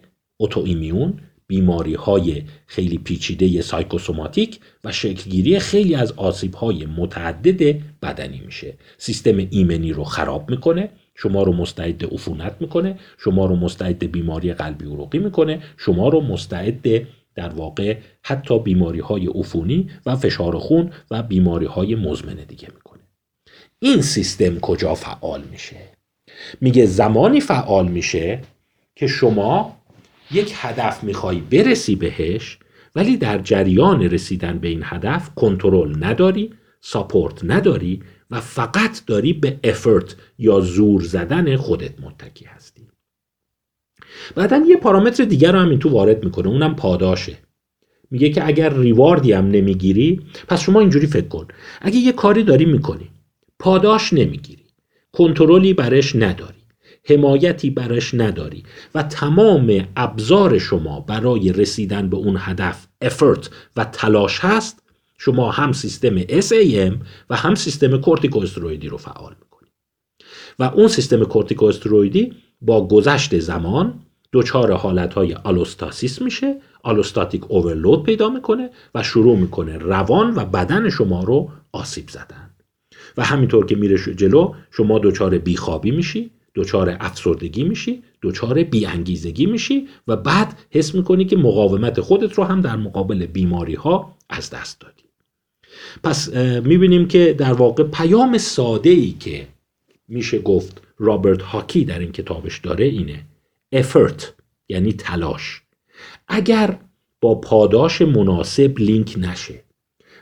ایمیون بیماری های خیلی پیچیده سایکوسوماتیک و شکلگیری خیلی از آسیب های متعدد بدنی میشه. سیستم ایمنی رو خراب می‌کنه شما رو مستعد عفونت می‌کنه شما رو مستعد بیماری قلبی عروقی می‌کنه شما رو مستعد در واقع حتی بیماری های عفونی و فشار خون و بیماری های مزمن دیگه می‌کنه. این سیستم کجا فعال میشه؟ میگه زمانی فعال میشه که شما یک هدف می‌خوای برسی بهش ولی در جریان رسیدن به این هدف کنترل نداری ساپورت نداری و فقط داری به افرت یا زور زدن خودت متکی هستی. بعدا یه پارامتر دیگر رو هم این تو وارد می‌کنه اونم پاداشه. میگه که اگر ریواردی هم نمی‌گیری پس شما اینجوری فکر کن. اگه یه کاری داری می‌کنی پاداش نمی‌گیری. کنترلی برش نداری. حمایتی برش نداری. و تمام ابزار شما برای رسیدن به اون هدف افرت و تلاش هست شما هم سیستم SAM و هم سیستم کورتیکوسترویدی رو فعال می‌کنید و اون سیستم کورتیکوسترویدی با گذشت زمان دچار حالتهای آلوستاسیس میشه آلوستاتیک اوورلود پیدا می‌کنه و شروع می‌کنه روان و بدن شما رو آسیب زدن. و همینطور که میره جلو شما دچار بیخوابی میشی دچار افسردگی میشی دچار بیانگیزگی میشی و بعد حس می‌کنی که مقاومت خودت رو هم در مقابل بیماری ها از دست دادی. پس می‌بینیم که در واقع پیام ساده ای که میشه گفت رابرت هاکی در این کتابش داره اینه. افرت یعنی تلاش. اگر با پاداش مناسب لینک نشه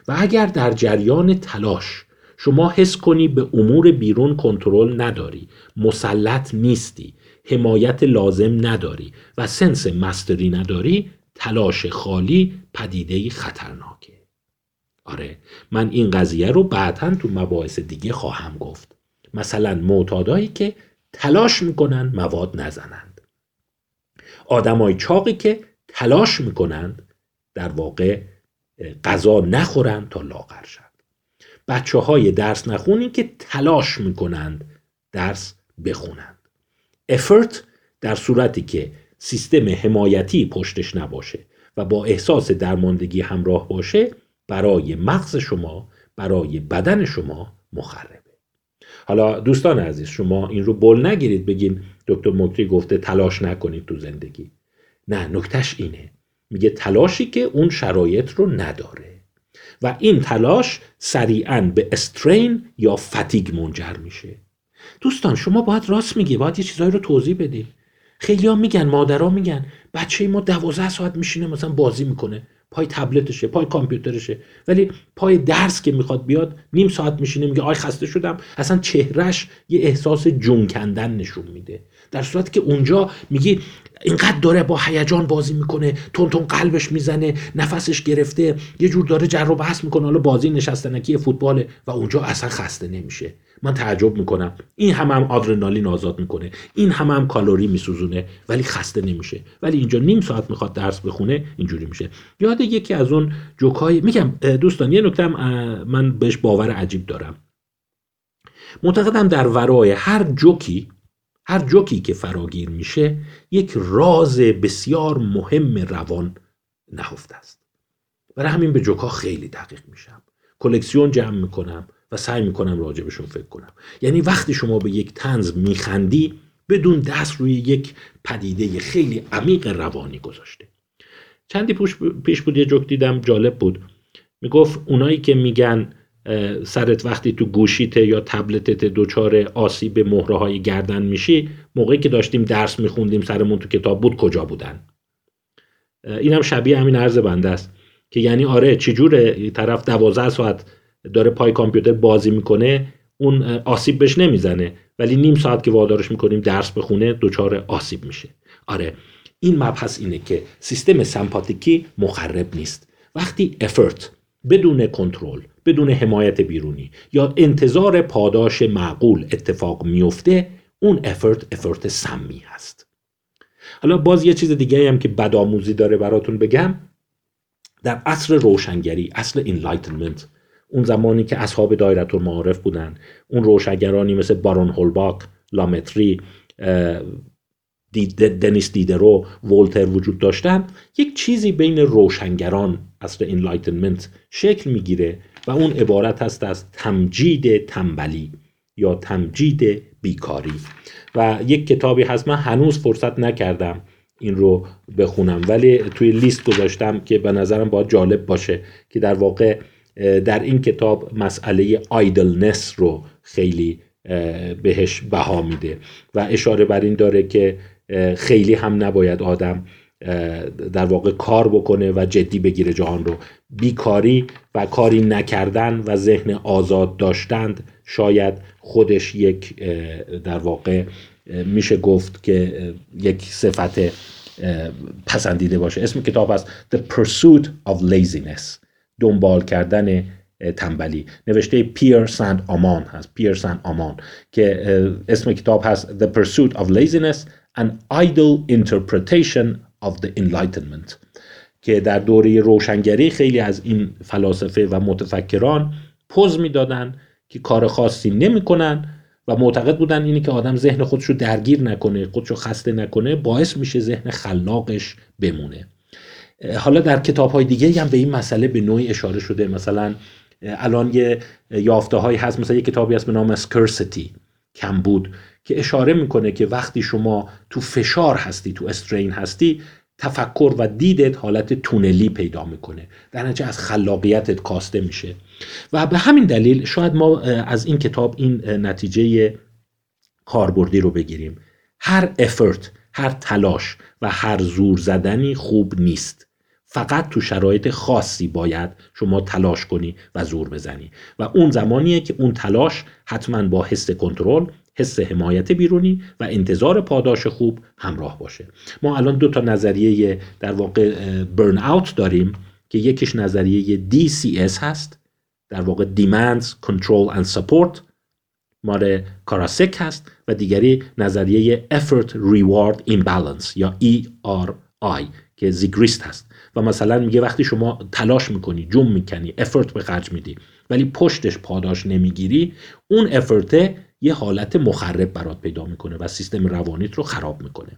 و اگر در جریان تلاش شما حس کنی به امور بیرون کنترل نداری مسلط نیستی حمایت لازم نداری و سنس مستری نداری تلاش خالی پدیده خطرناکه. آره من این قضیه رو بعدا تو مباحث دیگه خواهم گفت. مثلا معتادایی که تلاش می‌کنن مواد نزنند. آدمای چاقی که تلاش می‌کنند در واقع غذا نخورند تا لاغر شد بچه های درس نخونی که تلاش می‌کنند درس بخونند. افرت در صورتی که سیستم حمایتی پشتش نباشه و با احساس درماندگی همراه باشه برای مغز شما برای بدن شما مخربه. حالا دوستان عزیز شما این رو بل نگیرید بگین دکتر مکری گفته تلاش نکنید تو زندگی. نه نکتش اینه. میگه تلاشی که اون شرایط رو نداره. و این تلاش سریعا به استرین یا فتیگ منجر میشه. دوستان شما باید راست میگی باید یه چیزایی رو توضیح بدید خیلی ها میگن مادرها میگن بچه ما دوازده ساعت میشینه مثلا بازی می‌کنه. پای تبلتشه پای کامپیوترشه. ولی پای درس که می‌خواد بیاد نیم ساعت میشینه میگه آی خسته شدم. اصلا چهرش یه احساس جون کندن نشون میده. در صورتی که اونجا میگی اینقدر داره با هیجان بازی می‌کنه تون تون قلبش می‌زنه نفسش گرفته یه جور داره جر و بحث می‌کنه. حالا بازی نشستنکی فوتباله و اونجا اصلا خسته نمیشه. من تعجب می‌کنم. این هم هم آدرنالین آزاد می‌کنه. این هم هم کالری میسوزونه ولی خسته نمیشه. ولی اینجا نیم ساعت می‌خواد درس بخونه اینجوری میشه. یاد یکی از اون جوکای میگم دوستان یه نکته من بهش باور عجیب دارم. معتقدم در ورای هر جوکی هر جوکی که فراگیر میشه یک راز بسیار مهم روان نهفته است. برای همین به جوکا خیلی دقیق میشم. کلکسیون جمع می‌کنم. و سعی می‌کنم راجبشون فکر کنم. یعنی وقتی شما به یک تنز میخندی بدون دست روی یک پدیده خیلی عمیق روانی گذاشته. چندی پیش بود یه جوک دیدم جالب بود. می‌گفت اونایی که میگن سرت وقتی تو گوشیت یا تبلتت دوچار آسیب مهره های گردن میشی موقعی که داشتیم درس میخوندیم سرمون تو کتاب بود کجا بودن؟ اینم شبیه همین عرض بنده است که یعنی آره چجوره؟ طرف 12 ساعت داره پای کامپیوتر بازی می‌کنه اون آسیب بهش نمی‌زنه. ولی نیم ساعت که وادارش می‌کنیم درس بخونه دچار آسیب میشه. آره این مبحث اینه که سیستم سمپاتیکی مخرب نیست. وقتی افرت بدون کنترل بدون حمایت بیرونی یا انتظار پاداش معقول اتفاق میفته اون افرت افرت سمی هست. حالا باز یه چیز دیگه هم که بدآموزی داره براتون بگم. در عصر روشنگری اصل enlightenment اون زمانی که اصحاب دایره‌المعارف بودن. اون روشنگرانی مثل بارون هولباک لامتری دنیس دیدرو ولتر وجود داشتن یک چیزی بین روشنگران اصل enlightenment شکل می‌گیره و اون عبارت هست از تمجید تنبلی یا تمجید بیکاری. و یک کتابی هست من هنوز فرصت نکردم این رو بخونم ولی توی لیست گذاشتم که به نظرم باید جالب باشه که در واقع در این کتاب مسئله آیدلنس رو خیلی بهش بها میده و اشاره بر این داره که خیلی هم نباید آدم در واقع کار بکنه و جدی بگیره جهان رو. بیکاری و کاری نکردن و ذهن آزاد داشتند شاید خودش یک در واقع میشه گفت که یک صفت پسندیده باشه. اسم کتاب است The Pursuit of Laziness. دنبال کردن تنبلی. نوشته پیر سند آمان هست پیر سند آمان که اسم کتاب هست The Pursuit of Laziness An Idle Interpretation of the Enlightenment. که در دوره روشنگری خیلی از این فلاسفه و متفکران پوز می‌دادن که کار خاصی نمی‌کنن و معتقد بودن اینه که آدم ذهن خودش رو درگیر نکنه خودش رو خسته نکنه باعث میشه ذهن خلاقش بمونه. حالا در کتاب های دیگه هم به این مسئله به نوعی اشاره شده. مثلا الان یه یافته هایی هست. مثلا یه کتابی هست به نام سکرسیتی کم بود که اشاره می‌کنه که وقتی شما تو فشار هستی تو استرین هستی تفکر و دیدت حالت تونلی پیدا می‌کنه. در نتیجه از خلاقیتت کاسته میشه. و به همین دلیل شاید ما از این کتاب این نتیجه کاربردی رو بگیریم. هر افرت هر تلاش و هر زور زدنی خوب نیست. فقط تو شرایط خاصی باید شما تلاش کنی و زور بزنی. و اون زمانیه که اون تلاش حتما با حس کنترل حس حمایت بیرونی و انتظار پاداش خوب همراه باشه. ما الان دو تا نظریه در واقع برن اوت داریم که یکیش نظریه DCS هست. در واقع Demands, Control and Support. مال کاراسک هست و دیگری نظریه Effort Reward Imbalance یا ERI که زیگریست هست. و مثلا میگه وقتی شما تلاش می‌کنی جوم می‌کنی افرت به خرج میدی ولی پشتش پاداش نمی‌گیری اون افرته یه حالت مخرب برات پیدا می‌کنه و سیستم روانیت رو خراب می‌کنه.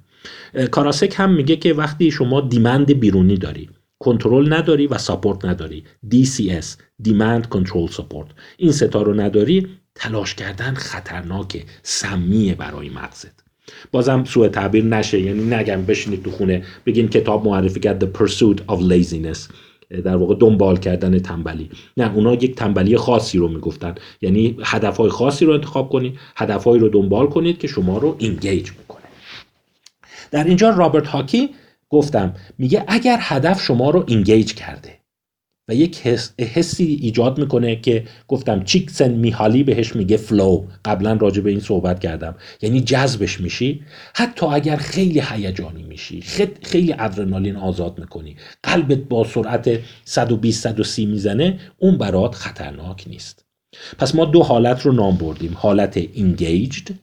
کاراسک هم میگه که وقتی شما دیمند بیرونی داری کنترل نداری و ساپورت نداری DCS دیمند کنترل ساپورت این ستا رو نداری تلاش کردن خطرناکه سمیه برای مغزت. بازم سوء تعبیر نشه. یعنی نگم بشینید تو خونه بگین کتاب معرفی کرد The Pursuit of Laziness. در واقع دنبال کردن تنبلی. نه اونا یک تنبلی خاصی رو می‌گفتن. یعنی هدفهای خاصی رو انتخاب کنید هدفهایی رو دنبال کنید که شما رو اینگیج می‌کنه در اینجا رابرت هاکی گفتم میگه اگر هدف شما رو engage کرده و یک حسی ایجاد می‌کنه که گفتم چیکسن میهالی بهش میگه flow قبلا راجع به این صحبت کردم. یعنی جذبش میشی. حتی اگر خیلی هیجانی میشی خیلی ادرنالین آزاد می‌کنی. قلبت با سرعت 120 130 می‌زنه اون برات خطرناک نیست. پس ما دو حالت رو نام بردیم. حالت engaged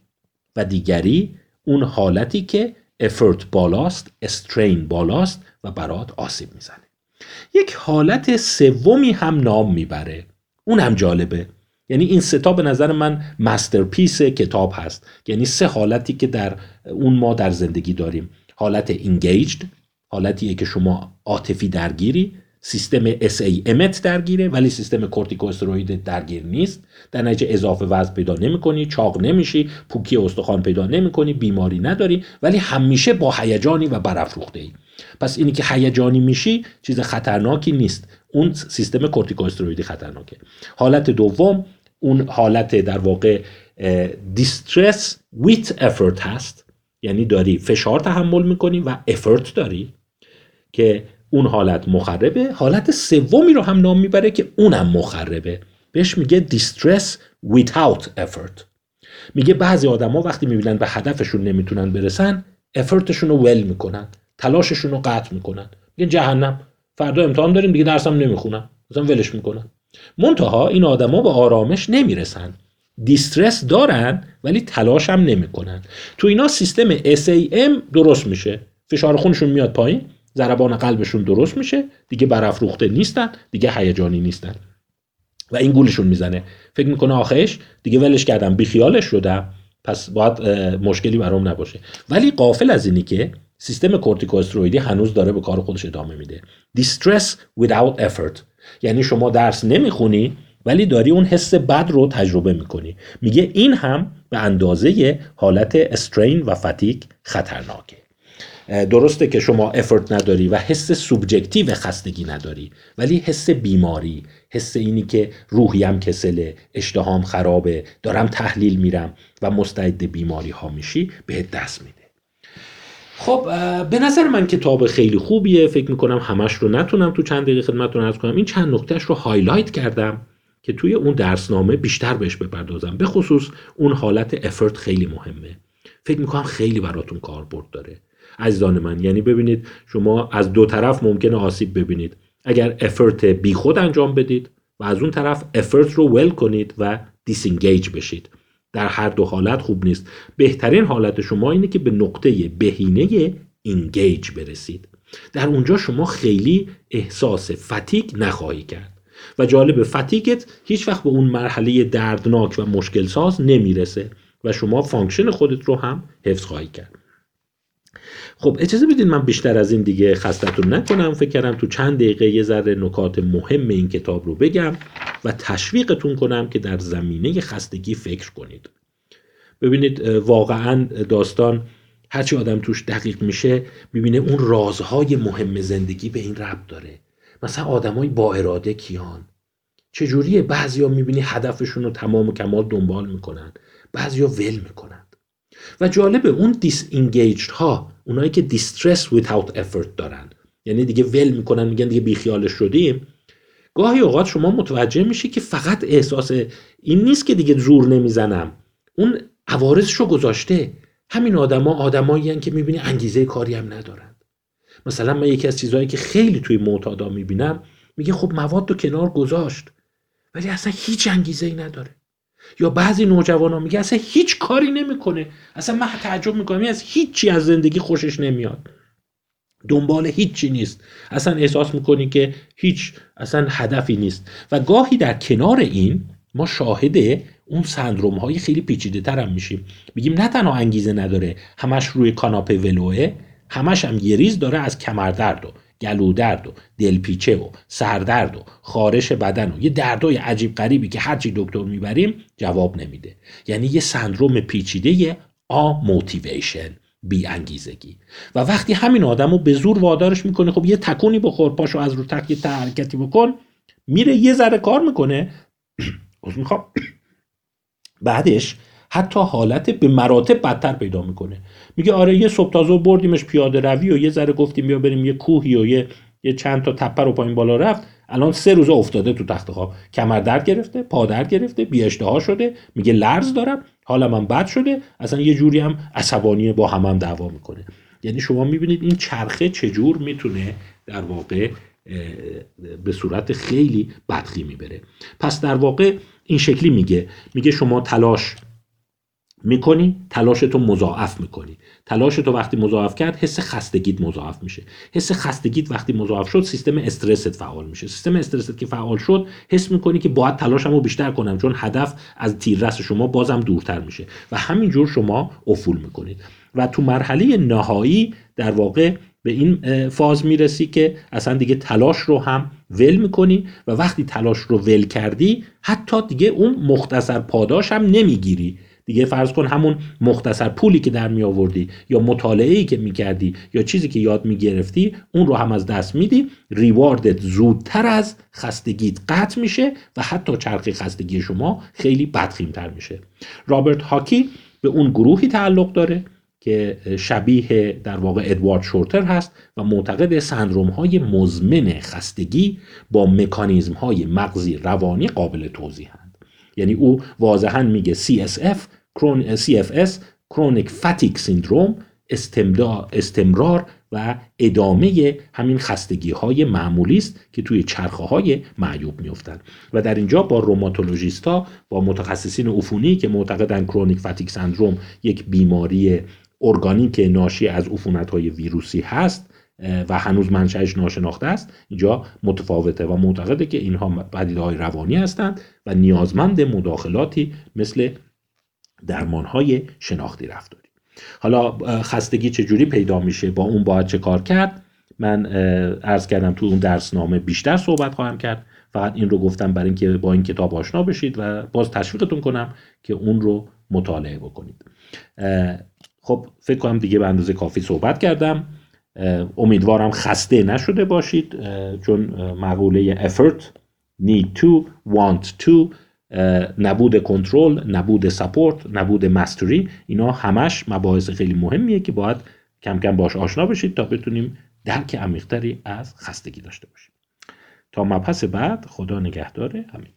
و دیگری اون حالتی که effort بالاست strain بالاست و برات آسیب می‌زنه. یک حالت سومی هم نام می‌بره. اون هم جالبه. یعنی این سه تا به نظر من masterpiece کتاب هست. یعنی سه حالتی که در اون ما در زندگی داریم. حالت engaged حالتیه که شما عاطفی درگیری سیستم SAM ت درگیره ولی سیستم کورتیکوستروید درگیر نیست. در نتیجه اضافه وزن پیدا نمی‌کنی چاق نمیشی پوکی استخوان پیدا نمی‌کنی بیماری نداری ولی همیشه با هیجانی و برافروخته ای پس اینی که هیجانی میشی چیز خطرناکی نیست. اون سیستم کورتیکوسترویدی خطرناکه. حالت دوم اون حالت در واقع دیسترس ویت افورت هست. یعنی داری فشار تحمل می‌کنی و افورت داری که اون حالت مخربه حالت سومی رو هم نام می‌بره که اونم مخربه. بهش میگه distress without effort. میگه بعضی آدما وقتی می‌بینن به هدفشون نمی‌تونن برسن افرتشون رو ول می‌کنن تلاششون رو قطع می‌کنن. میگن جهنم فردا امتحان داریم دیگه درسم نمی‌خونم. مثلا ولش می‌کنن. منتها این آدما به آرامش نمی‌رسن. دیسترس دارن ولی تلاش هم نمی‌کنن. تو اینا سیستم SAM درست میشه. فشار خونشون میاد پایین. ضربان قلبشون درست میشه دیگه برافروخته نیستن دیگه هیجانی نیستن. و این گولشون می‌زنه. فکر می‌کنه آخرش دیگه ولش کردم بیخیالش شدم پس باید مشکلی برام نباشه. ولی غافل از اینی که سیستم کورتیکوسترویدی هنوز داره به کار خودش ادامه میده. Distress without effort. یعنی شما درس نمی‌خونی ولی داری اون حس بد رو تجربه می‌کنی. میگه این هم به اندازه حالت strain و fatigue خطرناکه. درسته که شما effort نداری و حس subjective خستگی نداری ولی حس بیماری حس اینی که روحیم کسله اشتهام خرابه دارم تحلیل میرم و مستعد بیماری ها میشی به دست میده. خب به نظر من کتاب خیلی خوبیه فکر می‌کنم همش رو نتونم تو چند دقیقه خدمتتون ارز کنم. این چند نکتهش رو هایلایت کردم که توی اون درسنامه بیشتر بهش بپردازم. به خصوص اون حالت افرت خیلی مهمه. فکر می‌کنم خیلی براتون کاربرد داره. عزیزان من. یعنی ببینید شما از دو طرف ممکنه آسیب ببینید. اگر effort بیخود انجام بدید و از اون طرف effort رو ول کنید و disengage بشید. در هر دو حالت خوب نیست. بهترین حالت شما اینه که به نقطه بهینه engage برسید. در اونجا شما خیلی احساس fatigue نخواهی کرد. و جالب فتیکت هیچ وقت به اون مرحله دردناک و مشکل ساز نمی‌رسه و شما function خودت رو هم حفظ خواهی کرد. خب اجازه بدید من بیشتر از این دیگه خستتون نکنم. فکر کردم تو چند دقیقه یه ذره نکات مهم این کتاب رو بگم و تشویقتون کنم که در زمینه خستگی فکر کنید. ببینید واقعا داستان هرچی آدم توش دقیق میشه می‌بینه اون رازهای مهم زندگی به این ربط داره. مثلا آدمای با اراده کیان؟ چجوریه؟ بعضیا می‌بینی هدفشون رو تمام و کمال دنبال می‌کنن. بعضیا ول می‌کنن. و جالبه اون دیس ها اونایی که دیسترس without effort دارن. یعنی دیگه ول می‌کنن میگن دیگه بیخیالش شدیم. گاهی اوقات شما متوجه میشی که فقط احساس این نیست که دیگه زور نمی‌زنم. اون عوارضشو گذاشته. همین آدما آدمایی که می‌بینی انگیزه کاری هم ندارن. مثلا من یکی از چیزهایی که خیلی توی معتادا می‌بینم میگه خب مواد رو کنار گذاشت ولی اصلا هیچ انگیزه ای نداره. یا بعضی نوجوان ها میگه اصلا هیچ کاری نمی‌کنه. اصلا من تعجب می‌کنم. از هیچی از زندگی خوشش نمیاد. دنبال هیچی نیست. اصلا احساس می‌کنی که هیچ اصلا هدفی نیست. و گاهی در کنار این ما شاهد اون سندروم های خیلی پیچیده تر هم میشیم. میگیم نه تنها انگیزه نداره همش روی کاناپه ولوه همش هم یه ریز داره از کمردرد. و گلودرد و دلپیچه و سردرد و خارش بدن و یه دردای عجیب غریبی که هرچی دکتر می‌بریم جواب نمیده. یعنی یه سندروم پیچیده آ موتیویشن بی انگیزگی. و وقتی همین آدم رو به زور وادارش می‌کنه خب یه تکونی بخور پاشو از رو تک یه حرکتی بکن میره یه ذره کار می‌کنه. می‌خوام. بعدش حتی حالت به مراتب بدتر پیدا می‌کنه. میگه آره یه صبح تازه بردیمش پیاده روی و یه ذره گفتیم بیا بریم یه کوهی و یه یه چند تا تپه رو پایین بالا رفت. الان سه روزه افتاده تو تخت خواب. کمر درد گرفته پا درد گرفته بی اشتها شده. میگه لرز دارم حالا من بد شده. اصلا یه جوری هم عصبانی با هم هم دعوا می‌کنه. یعنی شما می‌بینید این چرخه چجور می‌تونه در واقع به صورت خیلی بدخی می‌بره. پس در واقع این شکلی میگه. میگه شما تلاش می‌کنی تلاش تو مضاعف می‌کنی. تلاش تو وقتی مضاعف کرد حس خستگیت مضاعف میشه. حس خستگیت وقتی مضاعف شد سیستم استرست فعال میشه. سیستم استرست که فعال شد حس می‌کنی که باید تلاشم رو بیشتر کنم چون هدف از تیررس شما بازم دورتر میشه و همینجور شما افول می‌کنید. و تو مرحله نهایی در واقع به این فاز می‌رسی که اصلا دیگه تلاش رو هم ول می‌کنی و وقتی تلاش رو ول کردی حتی دیگه اون مختصر پاداش هم نمی‌گیری. دیگه فرض کن همون مختصر پولی که در می آوردی یا مطالعه ای که می کردی یا چیزی که یاد می گرفتی اون رو هم از دست میدی. ریواردت زودتر از خستگیت قطع میشه و حتی چرخی خستگی شما خیلی بدخیمتر میشه. رابرت هاکی به اون گروهی تعلق داره که شبیه در واقع ادوارد شورتر هست و معتقد سندروم های مزمن خستگی با مکانیزم های مغزی روانی قابل توضیحند یعنی او واضحا میگه CSF CFS کرونیک فتیک سیندروم استمرار و ادامه همین خستگی های معمولی است که توی چرخه های معیوب میفتند و در اینجا با روماتولوژیست ها با متخصصین عفونی که معتقدن کرونیک فتیک سندروم یک بیماری ارگانیک ناشی از عفونت های ویروسی هست و هنوز منشأش ناشناخته است اینجا متفاوته و معتقده که اینها پدیده های روانی هستند و نیازمند مداخلاتی مثل درمان های شناختی رفتاری. حالا خستگی چجوری پیدا میشه؟ با اون باید چه کار کرد؟ من عرض کردم تو اون درسنامه بیشتر صحبت خواهم کرد. فقط این رو گفتم برای اینکه با این کتاب آشنا بشید و باز تشویقتون کنم که اون رو مطالعه بکنید. خب فکر کنم دیگه به اندازه کافی صحبت کردم. امیدوارم خسته نشده باشید. چون مقوله effort need to want to نبود کنترل نبود سپورت نبود مستری اینا همش مباحث خیلی مهمیه که باید کم کم باش آشنا بشید تا بتونیم درک عمیقتری از خستگی داشته باشیم. تا مبحث بعد خدا نگهدار همین